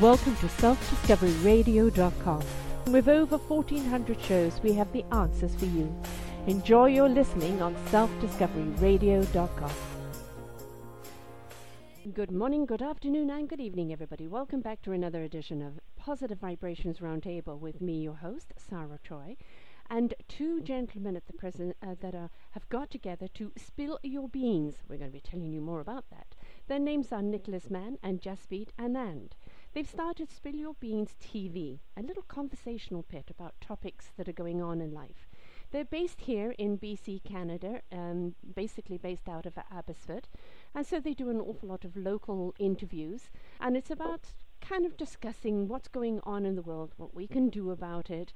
Welcome to selfdiscoveryradio.com. With over 1400 shows, we have the answers for you. Enjoy your listening on selfdiscoveryradio.com. Good morning, good afternoon, and good evening, everybody. Welcome back to another edition of Positive Vibrations Roundtable with me, your host, Sarah Troy, and two gentlemen at the present uh, that are, have got together to spill your beans. We're going to be telling you more about that. Their names are Nicholas Mann and Jaspreet Anand. They've started Spill Your Beans TV, a little conversational pit about topics that are going on in life. They're based here in BC, Canada, um, basically based out of Abbotsford, and so they do an awful lot of local interviews, and it's about kind of discussing what's going on in the world, what we can do about it,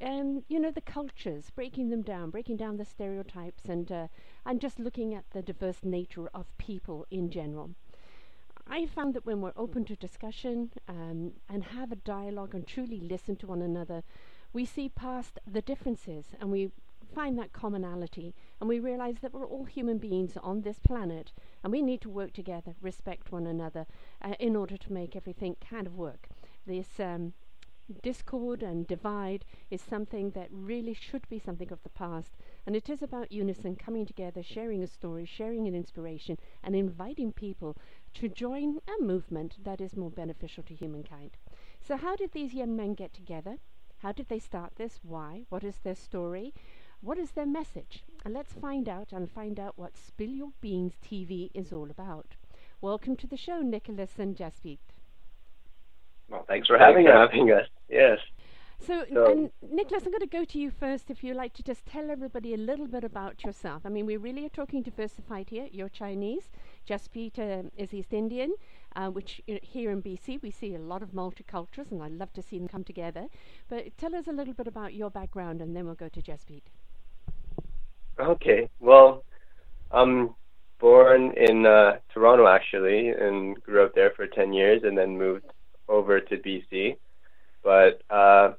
and you know the cultures, breaking them down, breaking down the stereotypes, and uh, and just looking at the diverse nature of people in general. I found that when we're open to discussion um, and have a dialogue and truly listen to one another, we see past the differences and we find that commonality and we realize that we're all human beings on this planet and we need to work together, respect one another uh, in order to make everything kind of work. This um, discord and divide is something that really should be something of the past. And it is about unison, coming together, sharing a story, sharing an inspiration, and inviting people to join a movement that is more beneficial to humankind. So, how did these young men get together? How did they start this? Why? What is their story? What is their message? And let's find out and find out what Spill Your Beans TV is all about. Welcome to the show, Nicholas and Jaspreet. Well, thanks for having, us. having us. Yes. So, so, and Nicholas, I'm going to go to you first. If you'd like to just tell everybody a little bit about yourself. I mean, we really are talking diversified here. You're Chinese. Jaspreet uh, is East Indian, uh, which you know, here in BC we see a lot of multicultures, and I love to see them come together. But tell us a little bit about your background, and then we'll go to Jaspreet. Okay. Well, I'm born in uh, Toronto actually, and grew up there for ten years, and then moved over to BC. But uh,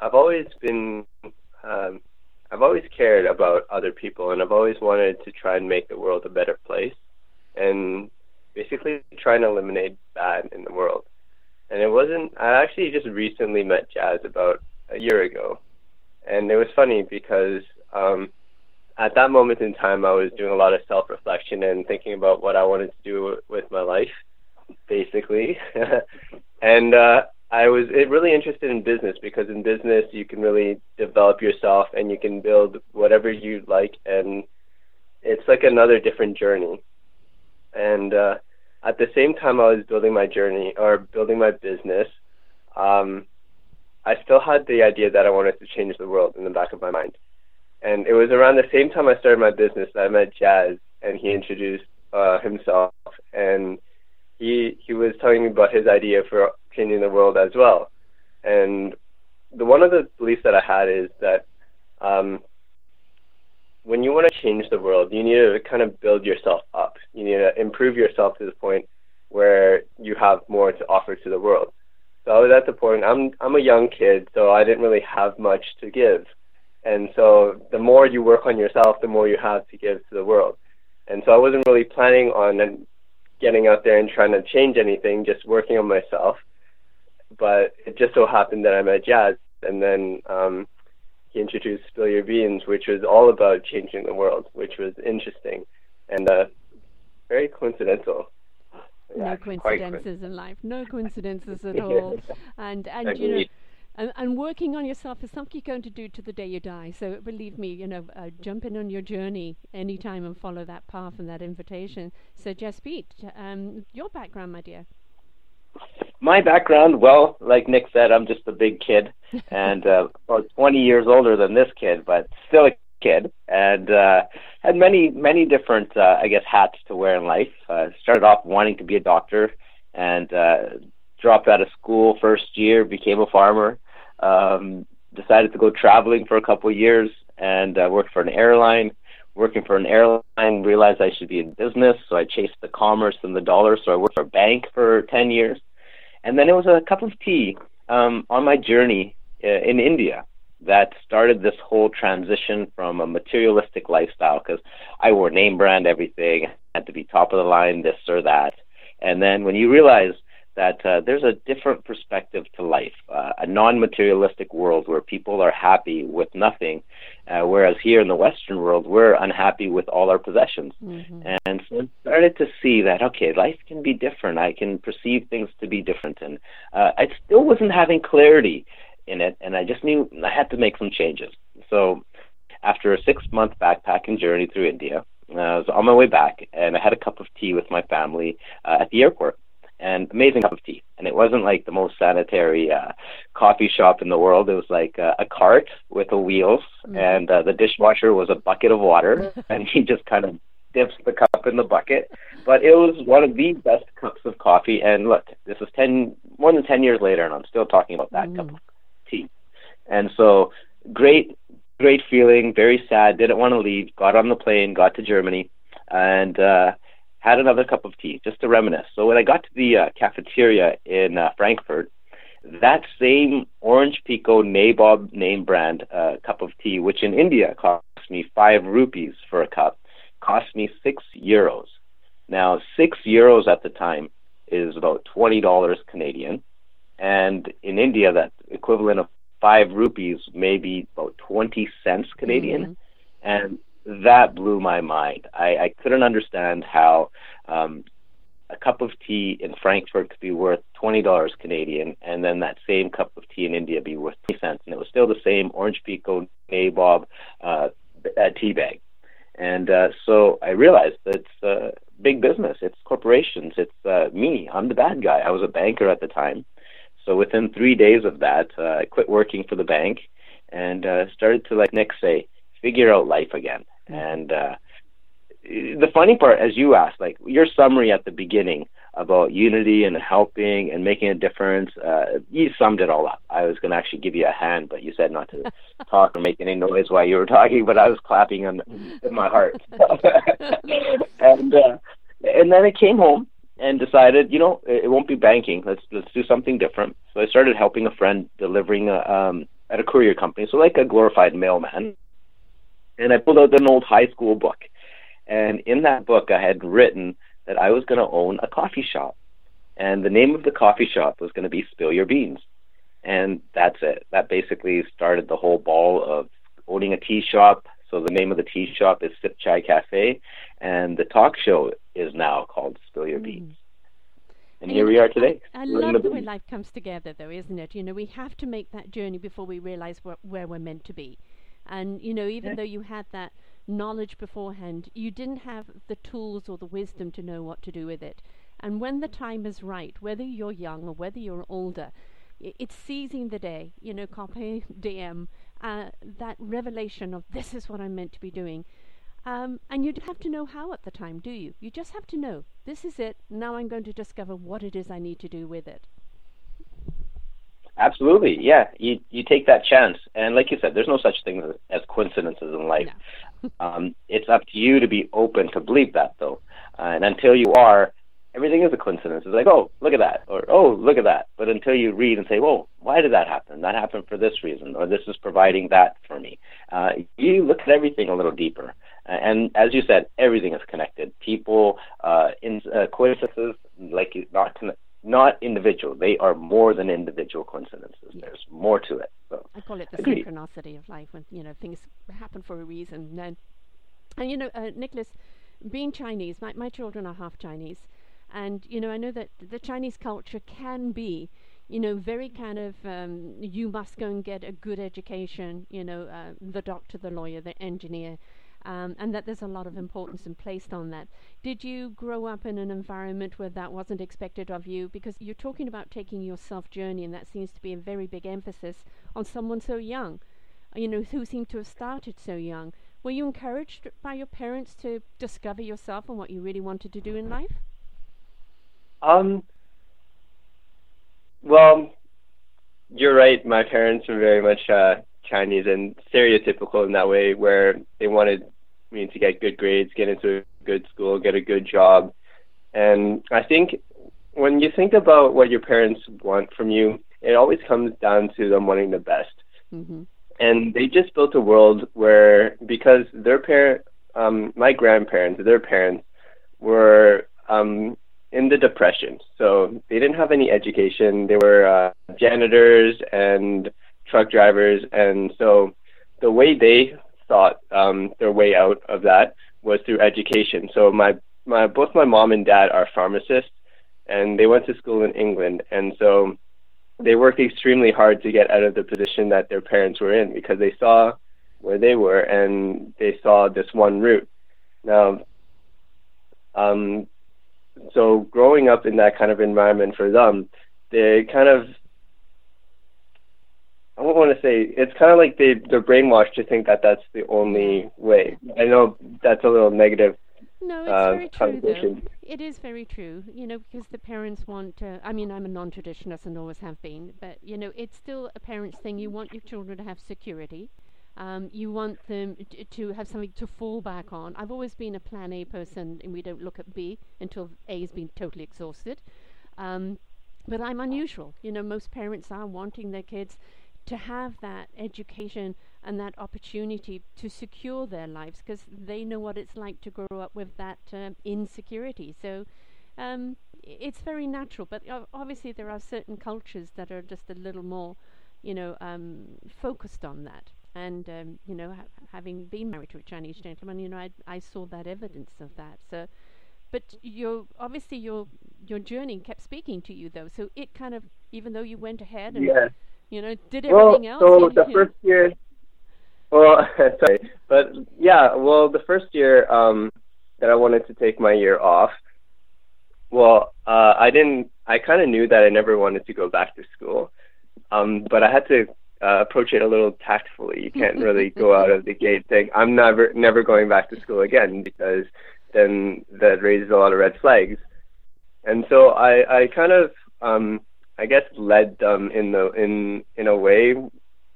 I've always been um, I've always cared about other people, and I've always wanted to try and make the world a better place and basically trying to eliminate bad in the world. And it wasn't, I actually just recently met Jazz about a year ago. And it was funny because um, at that moment in time, I was doing a lot of self reflection and thinking about what I wanted to do with my life, basically. and uh, I was really interested in business because in business, you can really develop yourself and you can build whatever you like. And it's like another different journey and uh, at the same time I was building my journey or building my business, um, I still had the idea that I wanted to change the world in the back of my mind. And it was around the same time I started my business that I met Jazz, and he introduced uh, himself, and he he was telling me about his idea for changing the world as well. And the one of the beliefs that I had is that um, when you want to change the world, you need to kind of build yourself up. You need to improve yourself to the point where you have more to offer to the world. So I was at the point I'm I'm a young kid, so I didn't really have much to give. And so the more you work on yourself, the more you have to give to the world. And so I wasn't really planning on getting out there and trying to change anything, just working on myself. But it just so happened that I met Jazz, and then um, he introduced Spill Your Beans, which was all about changing the world, which was interesting and uh, very coincidental. No yeah, coincidences in life. No coincidences at all. and and you know. And, and, working on yourself is something you're going to do to the day you die. So believe me, you know, uh, jump in on your journey anytime and follow that path and that invitation. So, Jaspreet, um, your background, my dear my background, well, like Nick said, I'm just a big kid and uh, about 20 years older than this kid, but still a kid, and uh, had many, many different, uh, I guess, hats to wear in life. Uh, started off wanting to be a doctor, and uh, dropped out of school first year, became a farmer. Um, decided to go traveling for a couple of years, and uh, worked for an airline. Working for an airline, realized I should be in business, so I chased the commerce and the dollar. So I worked for a bank for 10 years and then it was a cup of tea um, on my journey uh, in India that started this whole transition from a materialistic lifestyle because I wore name brand everything, had to be top of the line, this or that. And then when you realize that uh, there's a different perspective to life, uh, a non-materialistic world where people are happy with nothing, uh, whereas here in the Western world we're unhappy with all our possessions. Mm-hmm. And so I started to see that okay, life can be different. I can perceive things to be different, and uh, I still wasn't having clarity in it, and I just knew I had to make some changes. So after a six-month backpacking journey through India. I was on my way back, and I had a cup of tea with my family uh, at the airport and amazing cup of tea. And it wasn't like the most sanitary uh, coffee shop in the world. It was like uh, a cart with the wheels, mm. and uh, the dishwasher was a bucket of water, and he just kind of dips the cup in the bucket. But it was one of the best cups of coffee. And look, this is ten more than ten years later, and I'm still talking about that mm. cup of tea. And so great, great feeling. Very sad. Didn't want to leave. Got on the plane. Got to Germany, and. uh had another cup of tea just to reminisce. So when I got to the uh, cafeteria in uh, Frankfurt, that same Orange Pekoe Nabob name brand uh, cup of tea, which in India cost me five rupees for a cup, cost me six euros. Now, six euros at the time is about twenty dollars Canadian, and in India, that equivalent of five rupees may be about twenty cents Canadian. Mm-hmm. And that blew my mind. I, I couldn't understand how um, a cup of tea in Frankfurt could be worth twenty dollars Canadian, and then that same cup of tea in India be worth twenty cents, and it was still the same Orange Pekoe Nabob uh, uh, tea bag. And uh, so I realized that it's uh, big business, it's corporations, it's uh, me. I'm the bad guy. I was a banker at the time. So within three days of that, uh, I quit working for the bank and uh, started to, like Nick say, figure out life again. And uh, the funny part, as you asked, like your summary at the beginning about unity and helping and making a difference, uh, you summed it all up. I was going to actually give you a hand, but you said not to talk or make any noise while you were talking, but I was clapping in, in my heart. and uh, and then I came home and decided, you know, it, it won't be banking. Let's let's do something different. So I started helping a friend delivering a, um, at a courier company, so like a glorified mailman and I pulled out an old high school book. And in that book, I had written that I was going to own a coffee shop. And the name of the coffee shop was going to be Spill Your Beans. And that's it. That basically started the whole ball of owning a tea shop. So the name of the tea shop is Sip Chai Cafe. And the talk show is now called Spill Your mm. Beans. And, and here we are today. I, I love the, the way life comes together, though, isn't it? You know, we have to make that journey before we realize wh- where we're meant to be. And, you know, even yeah. though you had that knowledge beforehand, you didn't have the tools or the wisdom to know what to do with it. And when the time is right, whether you're young or whether you're older, it's seizing the day, you know, carpe diem, uh, that revelation of this is what I'm meant to be doing. Um, and you have to know how at the time, do you? You just have to know this is it. Now I'm going to discover what it is I need to do with it. Absolutely, yeah. You you take that chance, and like you said, there's no such thing as coincidences in life. No. um, it's up to you to be open to believe that, though. Uh, and until you are, everything is a coincidence. It's like, oh, look at that, or oh, look at that. But until you read and say, well, why did that happen? That happened for this reason, or this is providing that for me. Uh, you look at everything a little deeper. And as you said, everything is connected. People, uh, in uh, coincidences, like not not individual. They are more than individual coincidences. Yeah. There's more to it. So I call it the Agreed. synchronicity of life when you know things happen for a reason. And, and you know, uh, Nicholas, being Chinese, my my children are half Chinese, and you know I know that the Chinese culture can be. You know, very kind of um, you must go and get a good education. You know, uh, the doctor, the lawyer, the engineer, um, and that there's a lot of importance in placed on that. Did you grow up in an environment where that wasn't expected of you? Because you're talking about taking your self journey, and that seems to be a very big emphasis on someone so young, you know, who seemed to have started so young. Were you encouraged by your parents to discover yourself and what you really wanted to do in life? Um. Well, you're right. My parents were very much uh, Chinese and stereotypical in that way, where they wanted me to get good grades, get into a good school, get a good job. And I think when you think about what your parents want from you, it always comes down to them wanting the best. Mm-hmm. And they just built a world where, because their parent, um, my grandparents, their parents, were um, in the depression. So they didn't have any education. They were uh, janitors and truck drivers, and so the way they thought um, their way out of that was through education. So my my both my mom and dad are pharmacists, and they went to school in England, and so they worked extremely hard to get out of the position that their parents were in because they saw where they were and they saw this one route. Now, um, so growing up in that kind of environment for them, they kind of I don't want to say it's kind of like they they're brainwashed to think that that's the only way. I know that's a little negative. No, it's uh, very true. Though. It is very true. You know, because the parents want. to I mean, I'm a non-traditionalist and always have been, but you know, it's still a parent's thing. You want your children to have security. Um, you want them t- to have something to fall back on. I've always been a plan A person, and we don't look at B until A has been totally exhausted. Um, but I'm unusual. You know, most parents are wanting their kids to have that education and that opportunity to secure their lives because they know what it's like to grow up with that um, insecurity. So um, it's very natural, but obviously there are certain cultures that are just a little more, you know, um, focused on that. And um, you know, ha- having been married to a Chinese gentleman, you know, I, I saw that evidence of that. So, but your obviously your your journey kept speaking to you though. So it kind of, even though you went ahead and yeah. You know did everything well, else. So the first year, well, sorry, but yeah, well, the first year um, that I wanted to take my year off, well, uh, I didn't. I kind of knew that I never wanted to go back to school, um, but I had to uh, approach it a little tactfully. You can't really go out of the gate saying I'm never never going back to school again because then that raises a lot of red flags. And so I I kind of um, I guess led them in the in in a way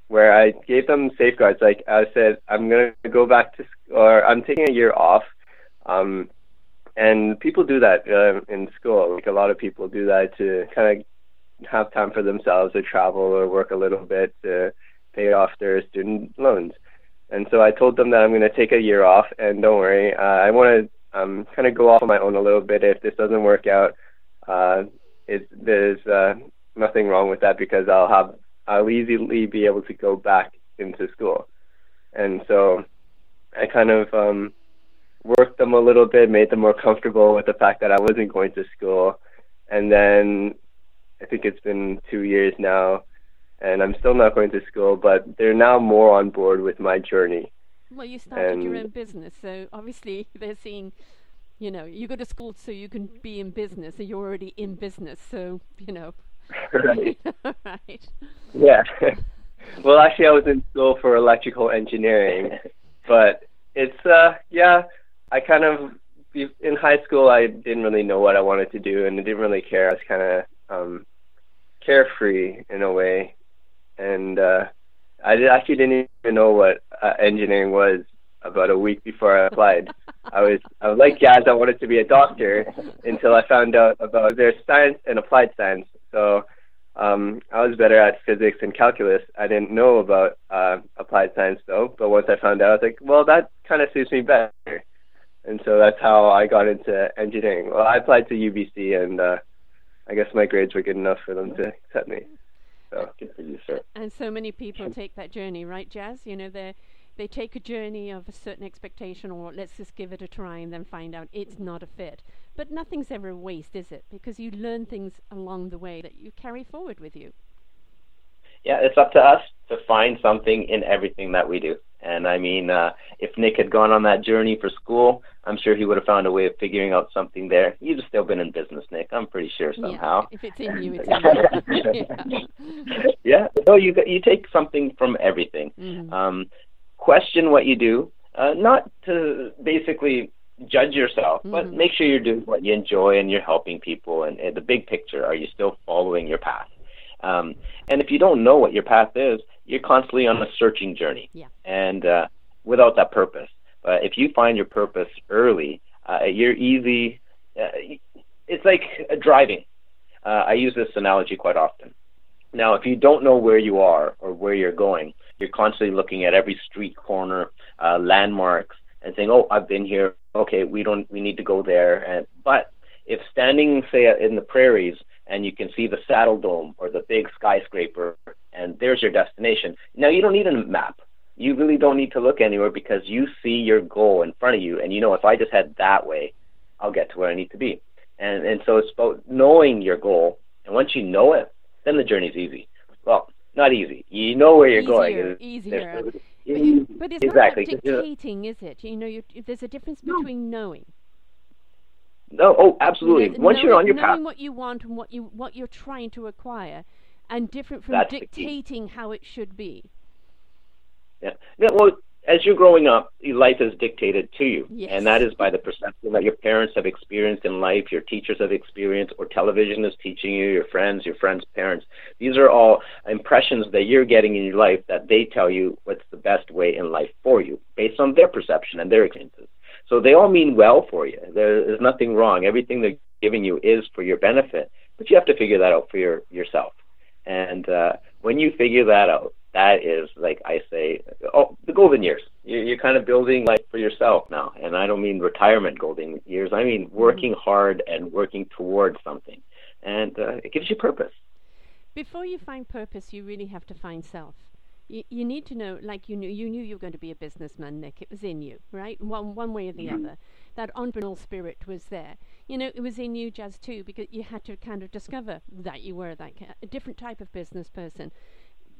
where I gave them safeguards. Like I said, I'm gonna go back to or I'm taking a year off. Um, and people do that uh, in school. Like a lot of people do that to kind of have time for themselves or travel or work a little bit to pay off their student loans. And so I told them that I'm going to take a year off, and don't worry, uh, I want to um, kind of go off on my own a little bit. If this doesn't work out, uh, it, there's uh, nothing wrong with that because I'll have I'll easily be able to go back into school. And so I kind of um, worked them a little bit, made them more comfortable with the fact that I wasn't going to school. And then I think it's been two years now, and I'm still not going to school, but they're now more on board with my journey. Well, you started and your own business, so obviously they're seeing, you know, you go to school so you can be in business, and you're already in business, so, you know, right. right. Yeah. well, actually, I was in school for electrical engineering, but it's uh, yeah. I kind of in high school I didn't really know what I wanted to do, and I didn't really care. I was kind of um, carefree in a way, and uh, I actually didn't even know what uh, engineering was about a week before I applied. I was I was like jazz. I wanted to be a doctor until I found out about their science and applied science, so um, I was better at physics and calculus. I didn't know about uh, applied science though, but once I found out, I was like, well, that kind of suits me better. And so that's how I got into engineering. Well, I applied to UBC, and uh, I guess my grades were good enough for them to accept me. So good for you, sir. And so many people take that journey, right, Jazz? You know, they they take a journey of a certain expectation, or let's just give it a try, and then find out it's not a fit. But nothing's ever a waste, is it? Because you learn things along the way that you carry forward with you. Yeah, it's up to us to find something in everything that we do. And I mean, uh, if Nick had gone on that journey for school, I'm sure he would have found a way of figuring out something there. You'd have still been in business, Nick. I'm pretty sure somehow. Yeah, if it's in you, it's in you. yeah. yeah. No, you you take something from everything. Mm-hmm. Um, question what you do, uh, not to basically judge yourself, mm-hmm. but make sure you're doing what you enjoy and you're helping people. And, and the big picture, are you still following your path? Um, and if you don't know what your path is, you're constantly on a searching journey, yeah. and uh, without that purpose. But if you find your purpose early, uh, you're easy. Uh, it's like driving. Uh, I use this analogy quite often. Now, if you don't know where you are or where you're going, you're constantly looking at every street corner, uh, landmarks, and saying, "Oh, I've been here. Okay, we don't. We need to go there." And but if standing say, in the prairies, and you can see the Saddledome or the big skyscraper, and there's your destination. Now you don't need a map. You really don't need to look anywhere because you see your goal in front of you, and you know if I just head that way, I'll get to where I need to be. And and so it's about knowing your goal, and once you know it, then the journey's easy. Well, not easy. You know where you're easier, going. Easier. But, but, it's exactly. not dictating, is it? You know, there's a difference between no. knowing. No, oh, absolutely. You Once knowing, you're on your knowing path, knowing what you want and what you what you're trying to acquire, and different from That's dictating how it should be. Yeah. yeah. Well, as you're growing up, life is dictated to you, yes. and that is by the perception that your parents have experienced in life, your teachers have experienced, or television is teaching you, your friends, your friends' parents. These are all impressions that you're getting in your life that they tell you what's the best way in life for you, based on their perception and their experiences. So they all mean well for you. There is nothing wrong. Everything they're giving you is for your benefit, but you have to figure that out for your yourself. And uh, when you figure that out, that is like I say, oh, the golden years. You're, kind of building life for yourself now, and I don't mean retirement golden years. I mean working mm-hmm. hard and working towards something, and uh, it gives you purpose. Before you find purpose, you really have to find self. You, you need to know, like you knew, you knew you were going to be a businessman, Nick. It was in you, right? One one way or the mm-hmm. other. That entrepreneurial spirit was there. You know, it was in you, Jazz, too, because you had to kind of discover that you were that a different type of business person.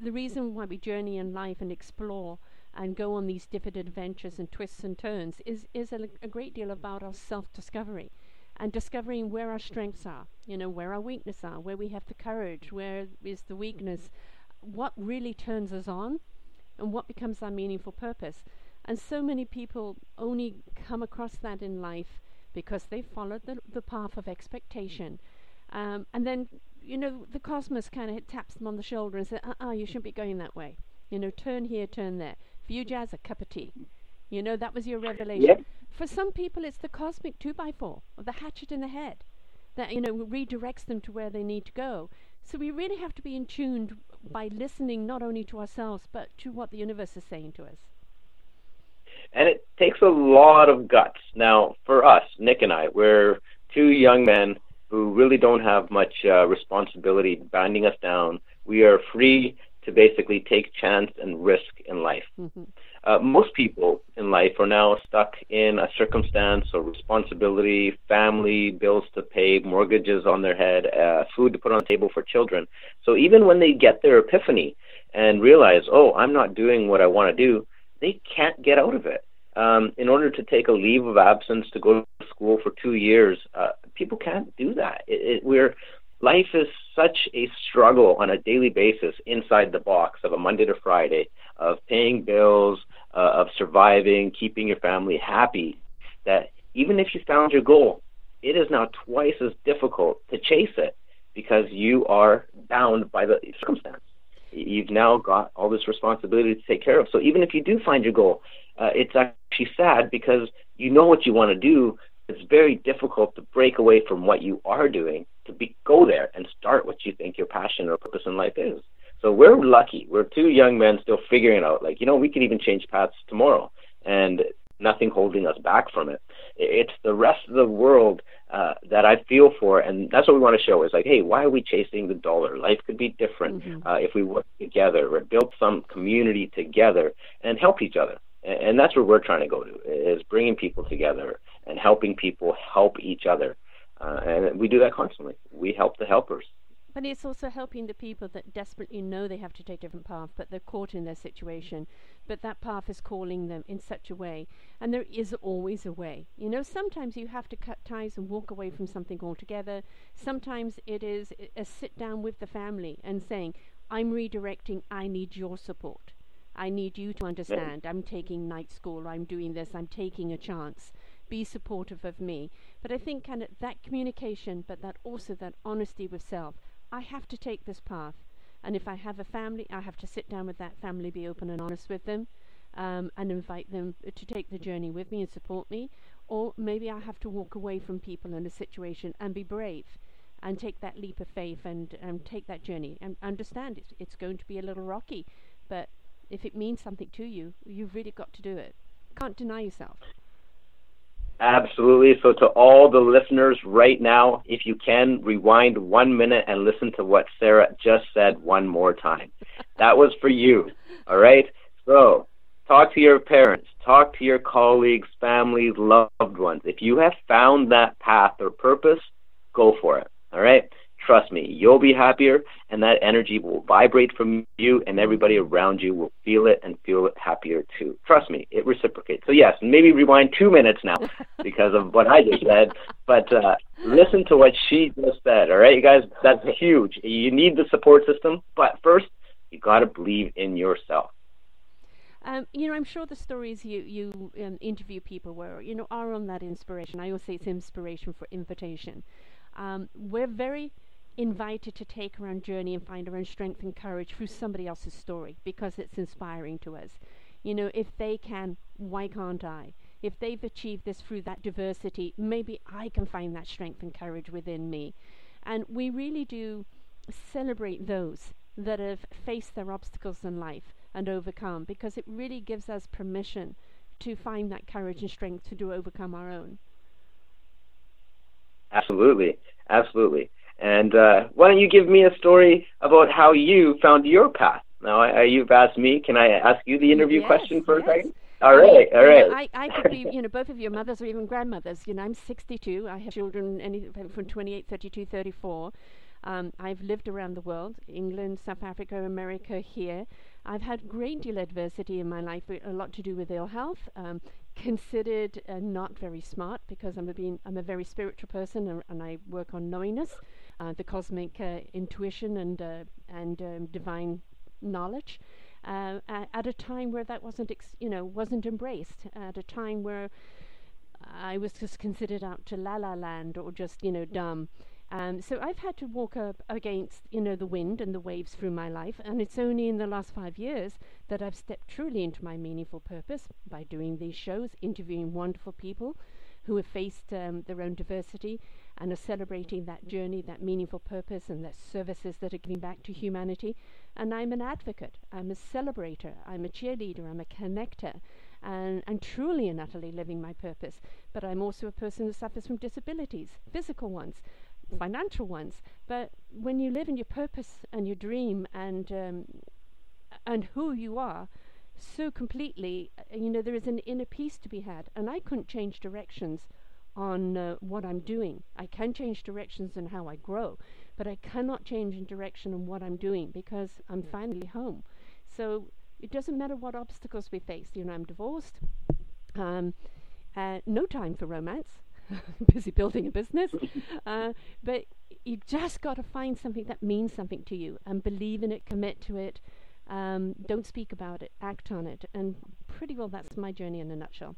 The reason why we journey in life and explore and go on these different adventures and twists and turns is is a, a great deal about our self-discovery and discovering where our strengths are. You know, where our weaknesses are, where we have the courage, where is the weakness what really turns us on and what becomes our meaningful purpose. And so many people only come across that in life because they followed the, the path of expectation. Um, and then, you know, the cosmos kind of taps them on the shoulder and says, uh uh, you shouldn't be going that way. You know, turn here, turn there. For you, Jazz, a cup of tea. You know, that was your revelation. Yep. For some people, it's the cosmic two by four, or the hatchet in the head, that, you know, redirects them to where they need to go. So we really have to be in tune by listening not only to ourselves but to what the universe is saying to us. And it takes a lot of guts. Now, for us, Nick and I, we're two young men who really don't have much uh, responsibility binding us down. We are free to basically take chance and risk in life. Mm-hmm. Uh, most people in life are now stuck in a circumstance or responsibility, family, bills to pay, mortgages on their head, uh, food to put on the table for children. So even when they get their epiphany and realize, oh, I'm not doing what I want to do, they can't get out of it. Um, in order to take a leave of absence to go to school for two years, uh, people can't do that. It, it, we're life is such a struggle on a daily basis inside the box of a Monday to Friday of paying bills, uh, of surviving, keeping your family happy, that even if you found your goal, it is now twice as difficult to chase it because you are bound by the circumstance. You've now got all this responsibility to take care of. So even if you do find your goal, uh, it's actually sad because you know what you want to do. It's very difficult to break away from what you are doing to be, go there and start what you think your passion or purpose in life is. So we're lucky. We're two young men still figuring it out. Like, you know, we could even change paths tomorrow and nothing holding us back from it. It's the rest of the world uh, that I feel for, and that's what we want to show. Is like, hey, why are we chasing the dollar? Life could be different mm-hmm. uh, if we work together or build some community together and help each other. And, that's where we're trying to go to is bringing people together and helping people help each other. Uh, and we do that constantly. We help the helpers. But it's also helping the people that desperately know they have to take a different path, but they're caught in their situation. But that path is calling them in such a way. And there is always a way. You know, sometimes you have to cut ties and walk away from something altogether. Sometimes it is a sit down with the family and saying, I'm redirecting, I need your support. I need you to understand. I'm taking night school, I'm doing this, I'm taking a chance. Be supportive of me. But I think kind of that communication, but that also that honesty with self. I have to take this path. And if I have a family, I have to sit down with that family, be open and honest with them, um, and invite them to take the journey with me and support me. Or maybe I have to walk away from people in a situation and be brave and take that leap of faith and um, take that journey and understand it's, it's going to be a little rocky. But if it means something to you, you've really got to do it. Can't deny yourself. Absolutely. So, to all the listeners right now, if you can, rewind one minute and listen to what Sarah just said one more time. That was for you. All right? So, talk to your parents, talk to your colleagues, families, loved ones. If you have found that path or purpose, go for it. All right? Trust me, you'll be happier, and that energy will vibrate from you, and everybody around you will feel it and feel it happier too. Trust me, it reciprocates. So, yes, maybe rewind two minutes now because of what I just said, but uh, listen to what she just said, all right, you guys? That's huge. You need the support system, but first, you got to believe in yourself. Um, you know, I'm sure the stories you you um, interview people were, you know, are on that inspiration. I always say it's inspiration for invitation. Um, we're very invited to take our own journey and find our own strength and courage through somebody else's story because it's inspiring to us. You know, if they can, why can't I? If they've achieved this through that diversity, maybe I can find that strength and courage within me. And we really do celebrate those that have faced their obstacles in life and overcome because it really gives us permission to find that courage and strength to do overcome our own. Absolutely, absolutely. And uh, why don't you give me a story about how you found your path? Now, I, you've asked me. Can I ask you the interview yes, question for yes. a second? All right, all right. Know, I, I could be, you know, both of your mothers or even grandmothers. You know, I'm 62. I have children anything from 28, 32, 34. Um, I've lived around the world, England, South Africa, America, here. I've had great deal of adversity in my life, a lot to do with ill health. Um, considered uh, not very smart because I'm a being, I'm a very spiritual person and, and I work on knowingness, the cosmic uh, intuition and uh, and um, divine knowledge. Uh, at a time where that wasn't, ex- you know, wasn't embraced. At a time where I was just considered out to la la land or just, you know, dumb. Um, so I've had to walk up against, you know, the wind and the waves through my life, and it's only in the last five years that I've stepped truly into my meaningful purpose by doing these shows, interviewing wonderful people who have faced um, their own diversity and are celebrating that journey, that meaningful purpose, and the services that are giving back to humanity. And I'm an advocate, I'm a celebrator, I'm a cheerleader, I'm a connector, and I'm truly and utterly living my purpose. But I'm also a person who suffers from disabilities, physical ones financial ones. But when you live in your purpose and your dream and um, and who you are so completely, uh, you know, there is an inner peace to be had. And I couldn't change directions on uh, what I'm doing. I can change directions and how I grow, but I cannot change in direction on what I'm doing because I'm finally home. So it doesn't matter what obstacles we face. You know, I'm divorced. Um, uh, no time for romance. busy building a business. Uh, but you've just got to find something that means something to you and believe in it, commit to it. Um, don't speak about it, act on it. And pretty well that's my journey in a nutshell.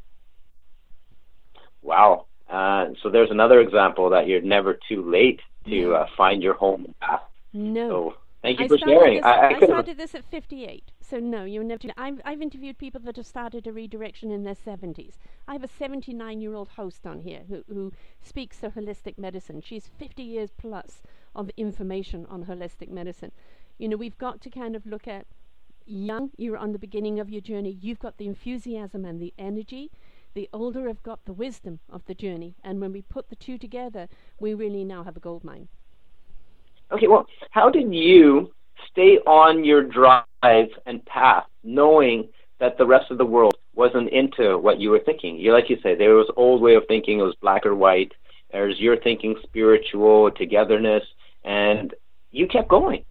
Wow. Uh, so there's another example that you're never too late to uh, find your home path. No. So thank you I for sharing. This, I, I, I started this at 58. So no, you're never. Too, I've I've interviewed people that have started a redirection in their 70s. I have a 79-year-old host on here who who speaks of holistic medicine. She's 50 years plus of information on holistic medicine. You know, we've got to kind of look at young. You're on the beginning of your journey. You've got the enthusiasm and the energy. The older have got the wisdom of the journey, and when we put the two together, we really now have a gold mine. Okay, well, how did you stay on your drive and path, knowing that the rest of the world wasn't into what you were thinking. You like you say, there was old way of thinking, it was black or white. There's your thinking spiritual, togetherness, and you kept going.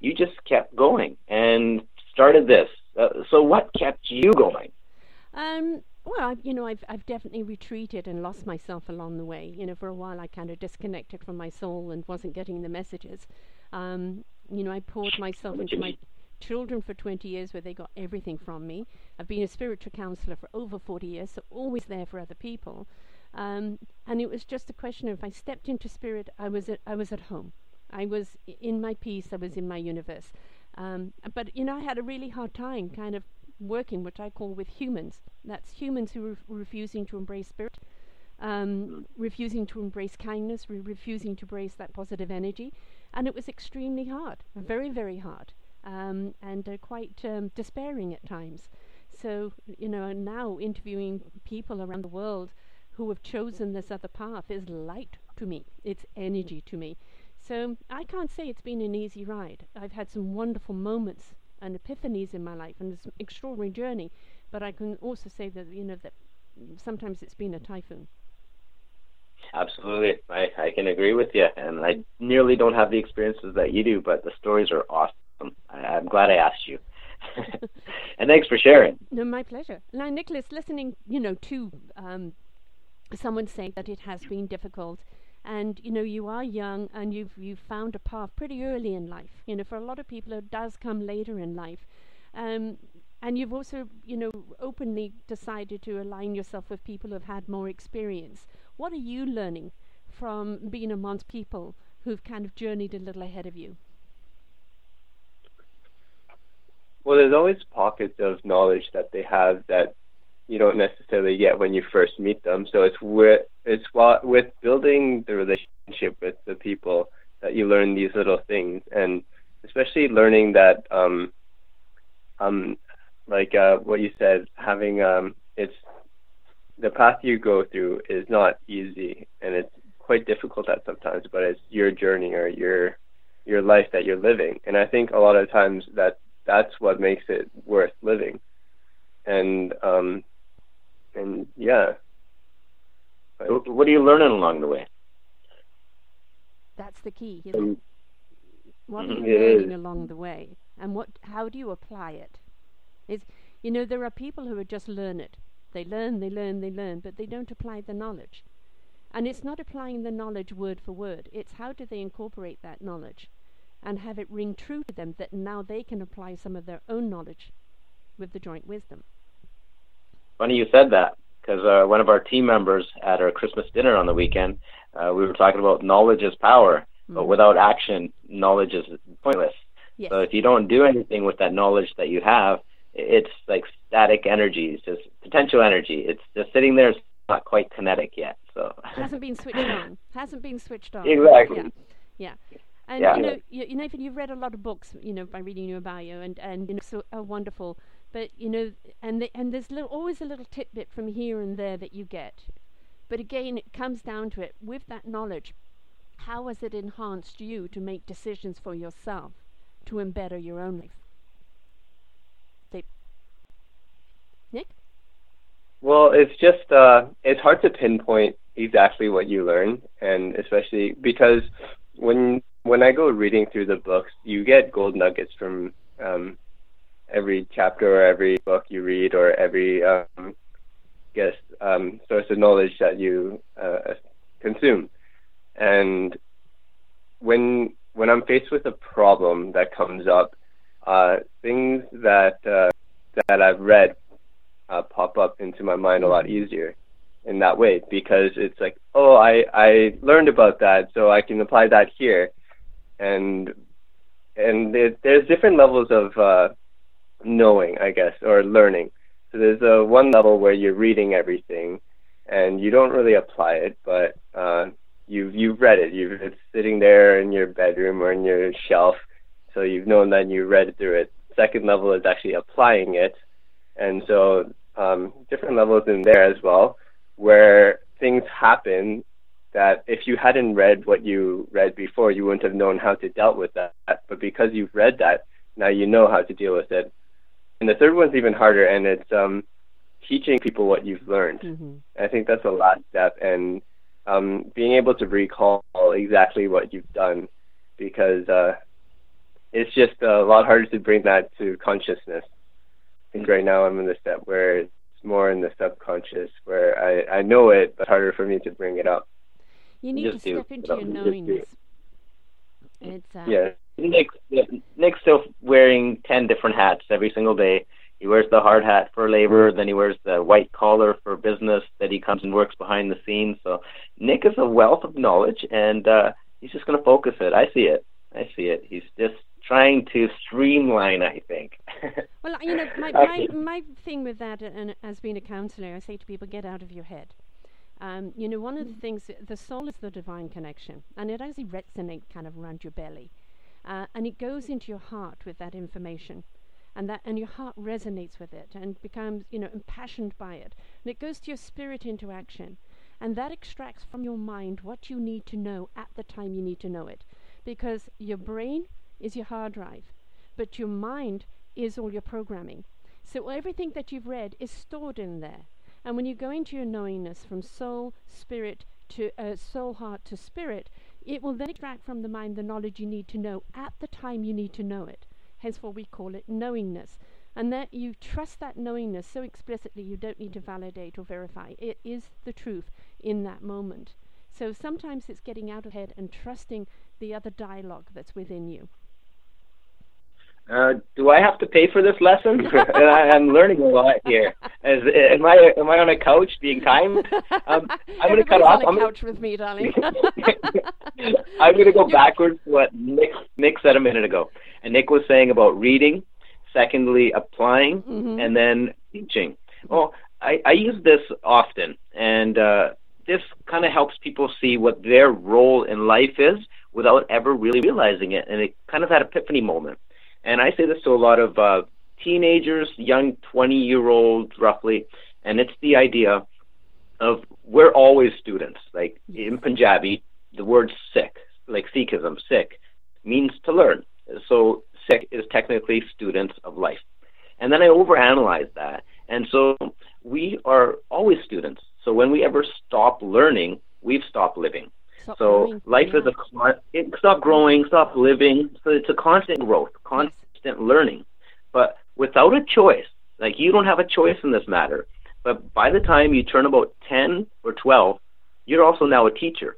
You just kept going and started this. Uh, so what kept you going? Um, well, I, you know, I've I've definitely retreated and lost myself along the way. You know, for a while I kind of disconnected from my soul and wasn't getting the messages. Um, you know, I poured myself into my children for 20 years where they got everything from me. I've been a spiritual counselor for over 40 years, so always there for other people. Um, and it was just a question of if I stepped into spirit, I was at, I was at home. I was in my peace. I was in my universe. Um, but you know, I had a really hard time kind of working, what I call with humans. That's humans who are refusing to embrace spirit, um, refusing to embrace kindness, re- refusing to embrace that positive energy and it was extremely hard, very, very hard, um, and uh, quite um, despairing at times. So, you know, now interviewing people around the world who have chosen this other path is light to me. It's energy to me. So I can't say it's been an easy ride. I've had some wonderful moments and epiphanies in my life and this extraordinary journey. But I can also say that you know that sometimes it's been a typhoon. Absolutely, I, I can agree with you, and I nearly don't have the experiences that you do, but the stories are awesome. I, I'm glad I asked you. and thanks for sharing. No, my pleasure. Now, Nicholas, listening, you know, to um, someone say that it has been difficult, and you know, you are young and you've you've found a path pretty early in life. You know, for a lot of people, it does come later in life. Um, and you've also, you know, openly decided to align yourself with people who've had more experience. What are you learning from being amongst people who've kind of journeyed a little ahead of you? Well, there's always pockets of knowledge that they have that you don't necessarily get when you first meet them. So it's with it's with building the relationship with the people that you learn these little things, and especially learning that um, um, like uh, what you said, having um, it's the path you go through is not easy, and it's quite difficult at sometimes. But it's your journey or your your life that you're living, and I think a lot of times that that's what makes it worth living. And um, and yeah. What are you learning along the way? That's the key. Um, what are mm-hmm. you learning is. along the way, and what? How do you apply it? Is you know there are people who just learn it. They learn, they learn, they learn, but they don't apply the knowledge. And it's not applying the knowledge word for word. It's how do they incorporate that knowledge and have it ring true to them that now they can apply some of their own knowledge with the joint wisdom. Funny you said that because uh, one of our team members at our Christmas dinner on the weekend, uh, we were talking about knowledge is power, mm. but without action, knowledge is pointless. Yes. So if you don't do anything with that knowledge that you have, it's like static energy. It's just potential energy. It's just sitting there. It's not quite kinetic yet. So hasn't been switched on. Hasn't been switched on. Exactly. Yeah. Yeah. And yeah. you know, you, if you've read a lot of books, you know, by reading your bio, and and you know, so uh, wonderful. But you know, and the, and there's little, always a little tidbit from here and there that you get. But again, it comes down to it. With that knowledge, how has it enhanced you to make decisions for yourself, to embetter your own life? Nick. Well, it's just uh, it's hard to pinpoint exactly what you learn, and especially because when when I go reading through the books, you get gold nuggets from um, every chapter or every book you read or every um, guess um, source of knowledge that you uh, consume. And when when I'm faced with a problem that comes up, uh, things that uh, that I've read uh, pop up into my mind a lot easier in that way because it's like, oh, I I learned about that, so I can apply that here and and there, there's different levels of uh, knowing, I guess, or learning. So there's a one level where you're reading everything, and you don't really apply it, but uh, you've you've read it. You've it's sitting there in your bedroom or in your shelf, so you've known that you read through it. Second level is actually applying it, and so um, different levels in there as well, where things happen that if you hadn't read what you read before, you wouldn't have known how to deal with that. But because you've read that, now you know how to deal with it. And the third one's even harder, and it's um, teaching people what you've learned. Mm-hmm. I think that's the last step, and um, being able to recall exactly what you've done, because uh, it's just a lot harder to bring that to consciousness. I think right now I'm in the step where it's more in the subconscious, where I, I know it, but harder for me to bring it up. You need to step into your knowingness. It's uh, yeah. Nick, Nick's still wearing ten different hats every single day. He wears the hard hat for labor, then he wears the white collar for business. That he comes and works behind the scenes. So Nick is a wealth of knowledge, and uh, he's just going to focus it. I see it. I see it. He's just trying to streamline. I think. well, you know, my, my my thing with that, and as being a counselor, I say to people, get out of your head. Um, you know, one of the things, the soul is the divine connection, and it actually resonates kind of around your belly, uh, and it goes into your heart with that information, and that, and your heart resonates with it and becomes, you know, impassioned by it, and it goes to your spirit into action, And that extracts from your mind what you need to know at the time you need to know it. Because your brain is your hard drive, but your mind is all your programming. So everything that you've read is stored in there. And when you go into your knowingness from soul, spirit to uh, soul, heart to spirit, it will then extract from the mind the knowledge you need to know at the time you need to know it. Hence, what we call it knowingness. And that you trust that knowingness so explicitly you don't need to validate or verify. It is the truth in that moment. So sometimes it's getting out of head and trusting the other dialogue that's within you. Uh, do I have to pay for this lesson? I'm learning a lot here. Is, am I am I on a couch being timed? Um, I'm going to cut off. On a couch with me, darling. I'm going to go backwards to what Nick Nick said a minute ago, and Nick was saying about reading, secondly applying, mm-hmm. and then teaching. Well, I, I use this often, and uh, this kind of helps people see what their role in life is without ever really realizing it, and it kind of that epiphany moment. And I say this to a lot of uh, teenagers, young 20 year olds roughly, and it's the idea of we're always students. Like in Punjabi, the word Sikh, like Sikhism, Sikh, means to learn. So Sikh is technically students of life. And then I overanalyze that. And so we are always students. So when we ever stop learning, we've stopped living. Stop so growing. life yeah. is a it, stop growing, stop living. So it's a constant growth, constant yes. learning. But without a choice, like you don't have a choice in this matter. But by the time you turn about 10 or 12, you're also now a teacher.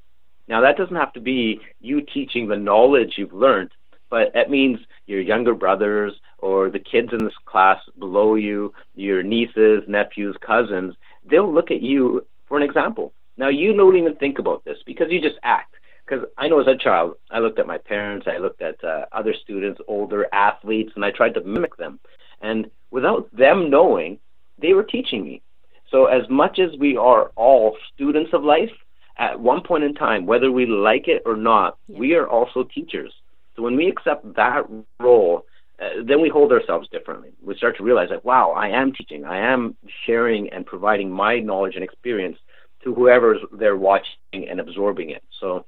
Now that doesn't have to be you teaching the knowledge you've learned, but that means your younger brothers or the kids in this class below you, your nieces, nephews, cousins, they'll look at you for an example. Now you don't even think about this because you just act. Because I know as a child, I looked at my parents, I looked at uh, other students, older athletes, and I tried to mimic them. And without them knowing, they were teaching me. So as much as we are all students of life, at one point in time, whether we like it or not, yeah. we are also teachers. So when we accept that role, uh, then we hold ourselves differently. We start to realize that, wow, I am teaching. I am sharing and providing my knowledge and experience to whoever's there watching and absorbing it. So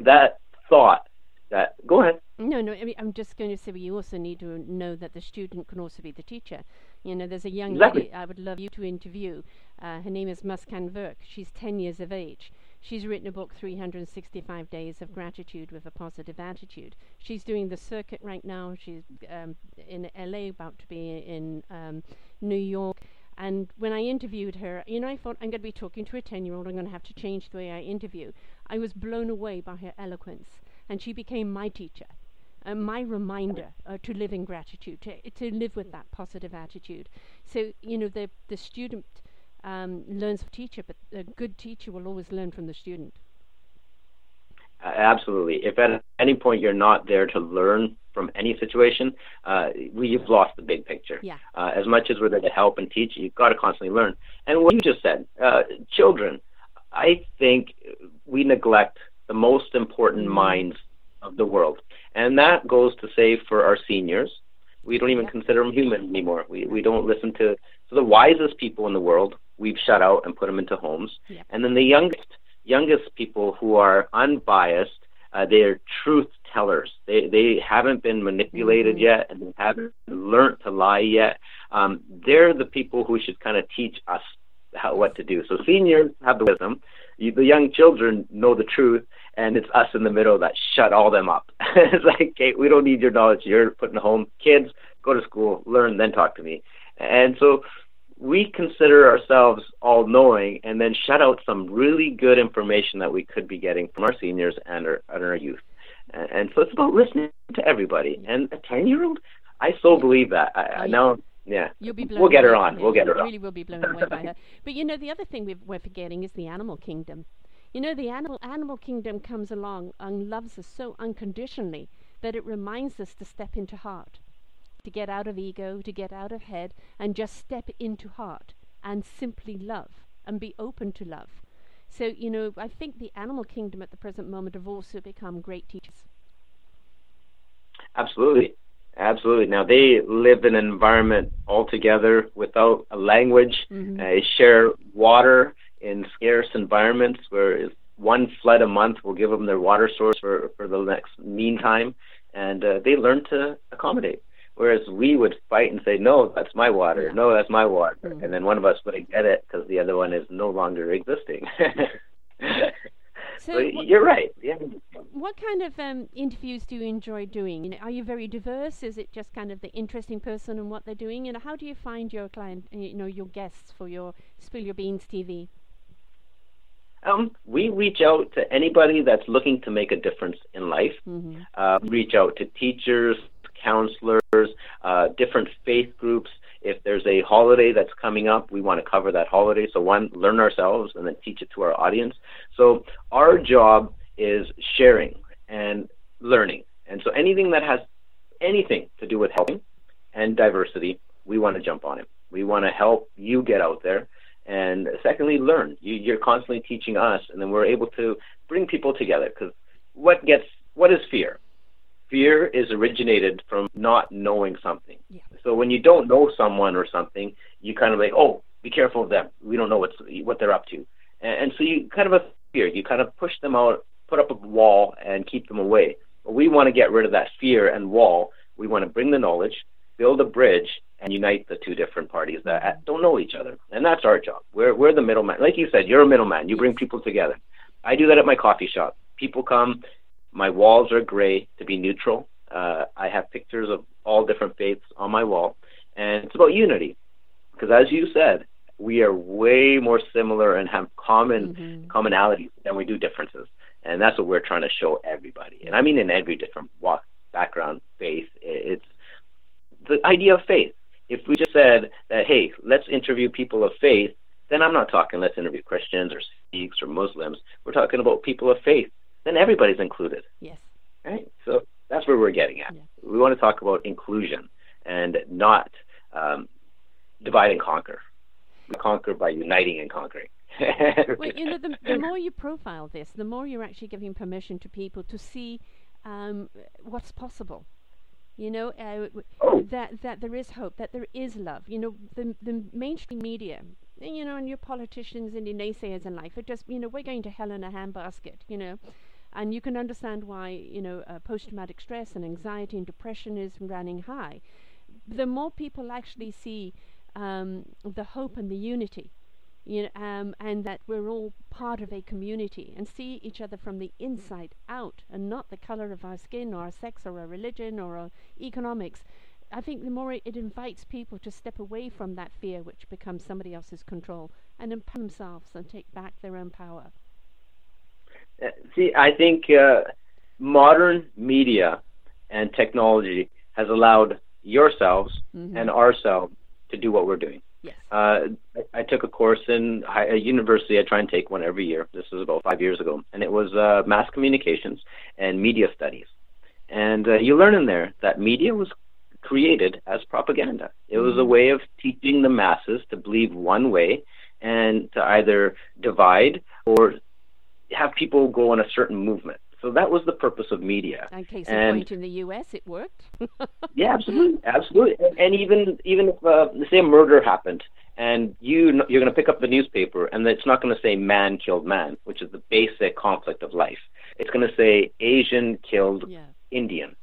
that thought that go ahead. No, no. I mean, I'm just going to say we also need to know that the student can also be the teacher. You know, there's a young exactly. lady I would love you to interview. Uh, her name is Muskan Verk. She's 10 years of age. She's written a book, 365 Days of Gratitude with a Positive Attitude. She's doing the circuit right now. She's um, in LA, about to be in um, New York. And when I interviewed her, you know, I thought I'm going to be talking to a 10 year old, I'm going to have to change the way I interview. I was blown away by her eloquence, and she became my teacher. Uh, my reminder uh, to live in gratitude, to, to live with that positive attitude. So, you know, the, the student um, learns from teacher, but a good teacher will always learn from the student. Uh, absolutely. If at any point you're not there to learn from any situation, uh, we've lost the big picture. Yeah. Uh, as much as we're there to help and teach, you've got to constantly learn. And what you just said, uh, children, I think we neglect the most important mm-hmm. minds of the world. And that goes to say for our seniors, we don't even yeah. consider them human anymore. We, we don't listen to so the wisest people in the world, we've shut out and put them into homes. Yeah. And then the youngest youngest people who are unbiased, uh, they're truth tellers. They they haven't been manipulated mm-hmm. yet, and they haven't learned to lie yet. Um, they're the people who should kind of teach us how what to do. So seniors have the wisdom. You, the young children know the truth, and it's us in the middle that shut all them up. it's like, okay, we don't need your knowledge. You're putting home. Kids, go to school, learn, then talk to me. And so we consider ourselves all knowing and then shut out some really good information that we could be getting from our seniors and our, and our youth. And, and so it's about listening to everybody. And a 10 year old, I so believe that. I, I know. Yeah, You'll be blown we'll get her on. We'll get her on. Really, will be blown away by her. But you know, the other thing we are forgetting is the animal kingdom. You know, the animal animal kingdom comes along and loves us so unconditionally that it reminds us to step into heart to get out of ego, to get out of head, and just step into heart and simply love and be open to love. So, you know, I think the animal kingdom at the present moment have also become great teachers. Absolutely. Absolutely. Now they live in an environment altogether without a language. Mm-hmm. Uh, they share water in scarce environments where one flood a month will give them their water source for, for the next meantime, and uh, they learn to accommodate. Whereas we would fight and say, no, that's my water. No, that's my water. Mm-hmm. And then one of us wouldn't get it because the other one is no longer existing. so, so you're right. Yeah. What kind of um, interviews do you enjoy doing? You know, are you very diverse? Is it just kind of the interesting person and what they're doing? You know, how do you find your client, you know, your guests for your Spill Your Beans TV? Um, we reach out to anybody that's looking to make a difference in life. Mm-hmm. Uh, reach out to teachers, counselors, uh, different faith groups. If there's a holiday that's coming up, we want to cover that holiday. So, one, learn ourselves and then teach it to our audience. So, our job is sharing and learning. And so, anything that has anything to do with helping and diversity, we want to jump on it. We want to help you get out there. And secondly, learn. You, you're constantly teaching us, and then we're able to bring people together. Because what gets what is fear? Fear is originated from not knowing something. Yeah. So when you don't know someone or something, you kind of like, oh, be careful of them. We don't know what's what they're up to, and, and so you kind of a fear. You kind of push them out, put up a wall, and keep them away. But we want to get rid of that fear and wall. We want to bring the knowledge, build a bridge, and unite the two different parties that mm-hmm. don't know each other. And that's our job. We're we're the middleman. Like you said, you're a middleman. You bring people together. I do that at my coffee shop. People come, my walls are gray to be neutral. Uh, I have pictures of all different faiths on my wall, and it's about unity. Because as you said, we are way more similar and have common mm-hmm. commonalities than we do differences, and that's what we're trying to show everybody. And I mean in every different walk, background, faith. It's the idea of faith. If we just said that, hey, let's interview people of faith, then I'm not talking let's interview Christians or Sikhs or Muslims. We're talking about people of faith then everybody's included. Yes. Right? So that's where we're getting at. Yeah. We want to talk about inclusion and not um, divide and conquer. We conquer by uniting and conquering. well, you know, the, the, more you profile this, the more you're actually giving permission to people to see um, what's possible. You know, uh, oh. that that there is hope, that there is love. You know, the the mainstream media, you know, and your politicians and your naysayers in life are just, you know, we're going to hell in a handbasket. You know, and you can understand why, you know, uh, post-traumatic stress and anxiety and depression is running high. The more people actually see um, the hope and the unity, you know, um, and that we're all part of a community and see each other from the inside out and not the color of our skin or our sex or our religion or our economics. I think the more it, it invites people to step away from that fear, which becomes somebody else's control, and empower themselves and take back their own power. See, I think uh, modern media and technology has allowed yourselves mm-hmm. and ourselves to do what we're doing. Yes. Uh, I, I took a course in high, a university. I try and take one every year. This was about five years ago, and it was uh, mass communications and media studies. And uh, you learn in there that media was created as propaganda. It was a mm-hmm. way of teaching the masses to believe one way and to either divide or have people go on a certain movement. So that was the purpose of media. In case and, point, in the U.S., it worked. yeah, absolutely, absolutely. And, and even even if uh, say a murder happened, and you you're going to pick up the newspaper, and it's not going to say "man killed man," which is the basic conflict of life. It's going to say Asian killed yeah. Indian.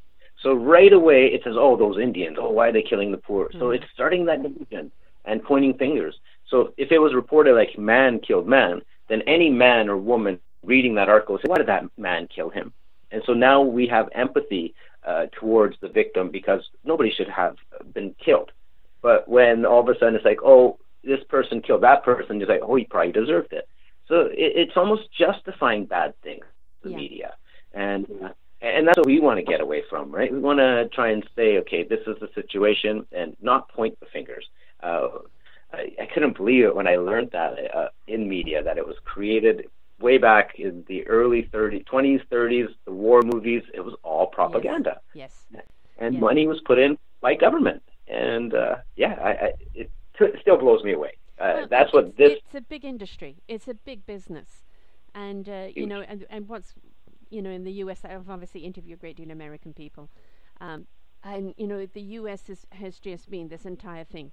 So right away it says, "Oh, those Indians! Oh, why are they killing the poor?" Mm-hmm. So it's starting that division and pointing fingers. So if it was reported like man killed man, then any man or woman reading that article say, why did that man kill him? And so now we have empathy uh, towards the victim because nobody should have been killed. But when all of a sudden it's like, oh, this person killed that person, you're like, oh, he probably deserved it. So it, it's almost justifying bad things, the yeah. media. And uh, and that's what we want to get away from, right? We want to try and say, okay, this is the situation, and not point the fingers. Uh, I, I couldn't believe it when I learned that uh, in media that it was created way back in the early 30s, 20s, 30s, the war movies, it was all propaganda. Yes. yes. And yes. money was put in by government. And uh, yeah, I, I, it, t- it still blows me away. Uh, well, that's what this. It's a big industry. It's a big business, and uh, you know, and, and what's you know in the U.S. I've obviously interviewed a great deal of American people, um, and you know the U.S. Is, has just been this entire thing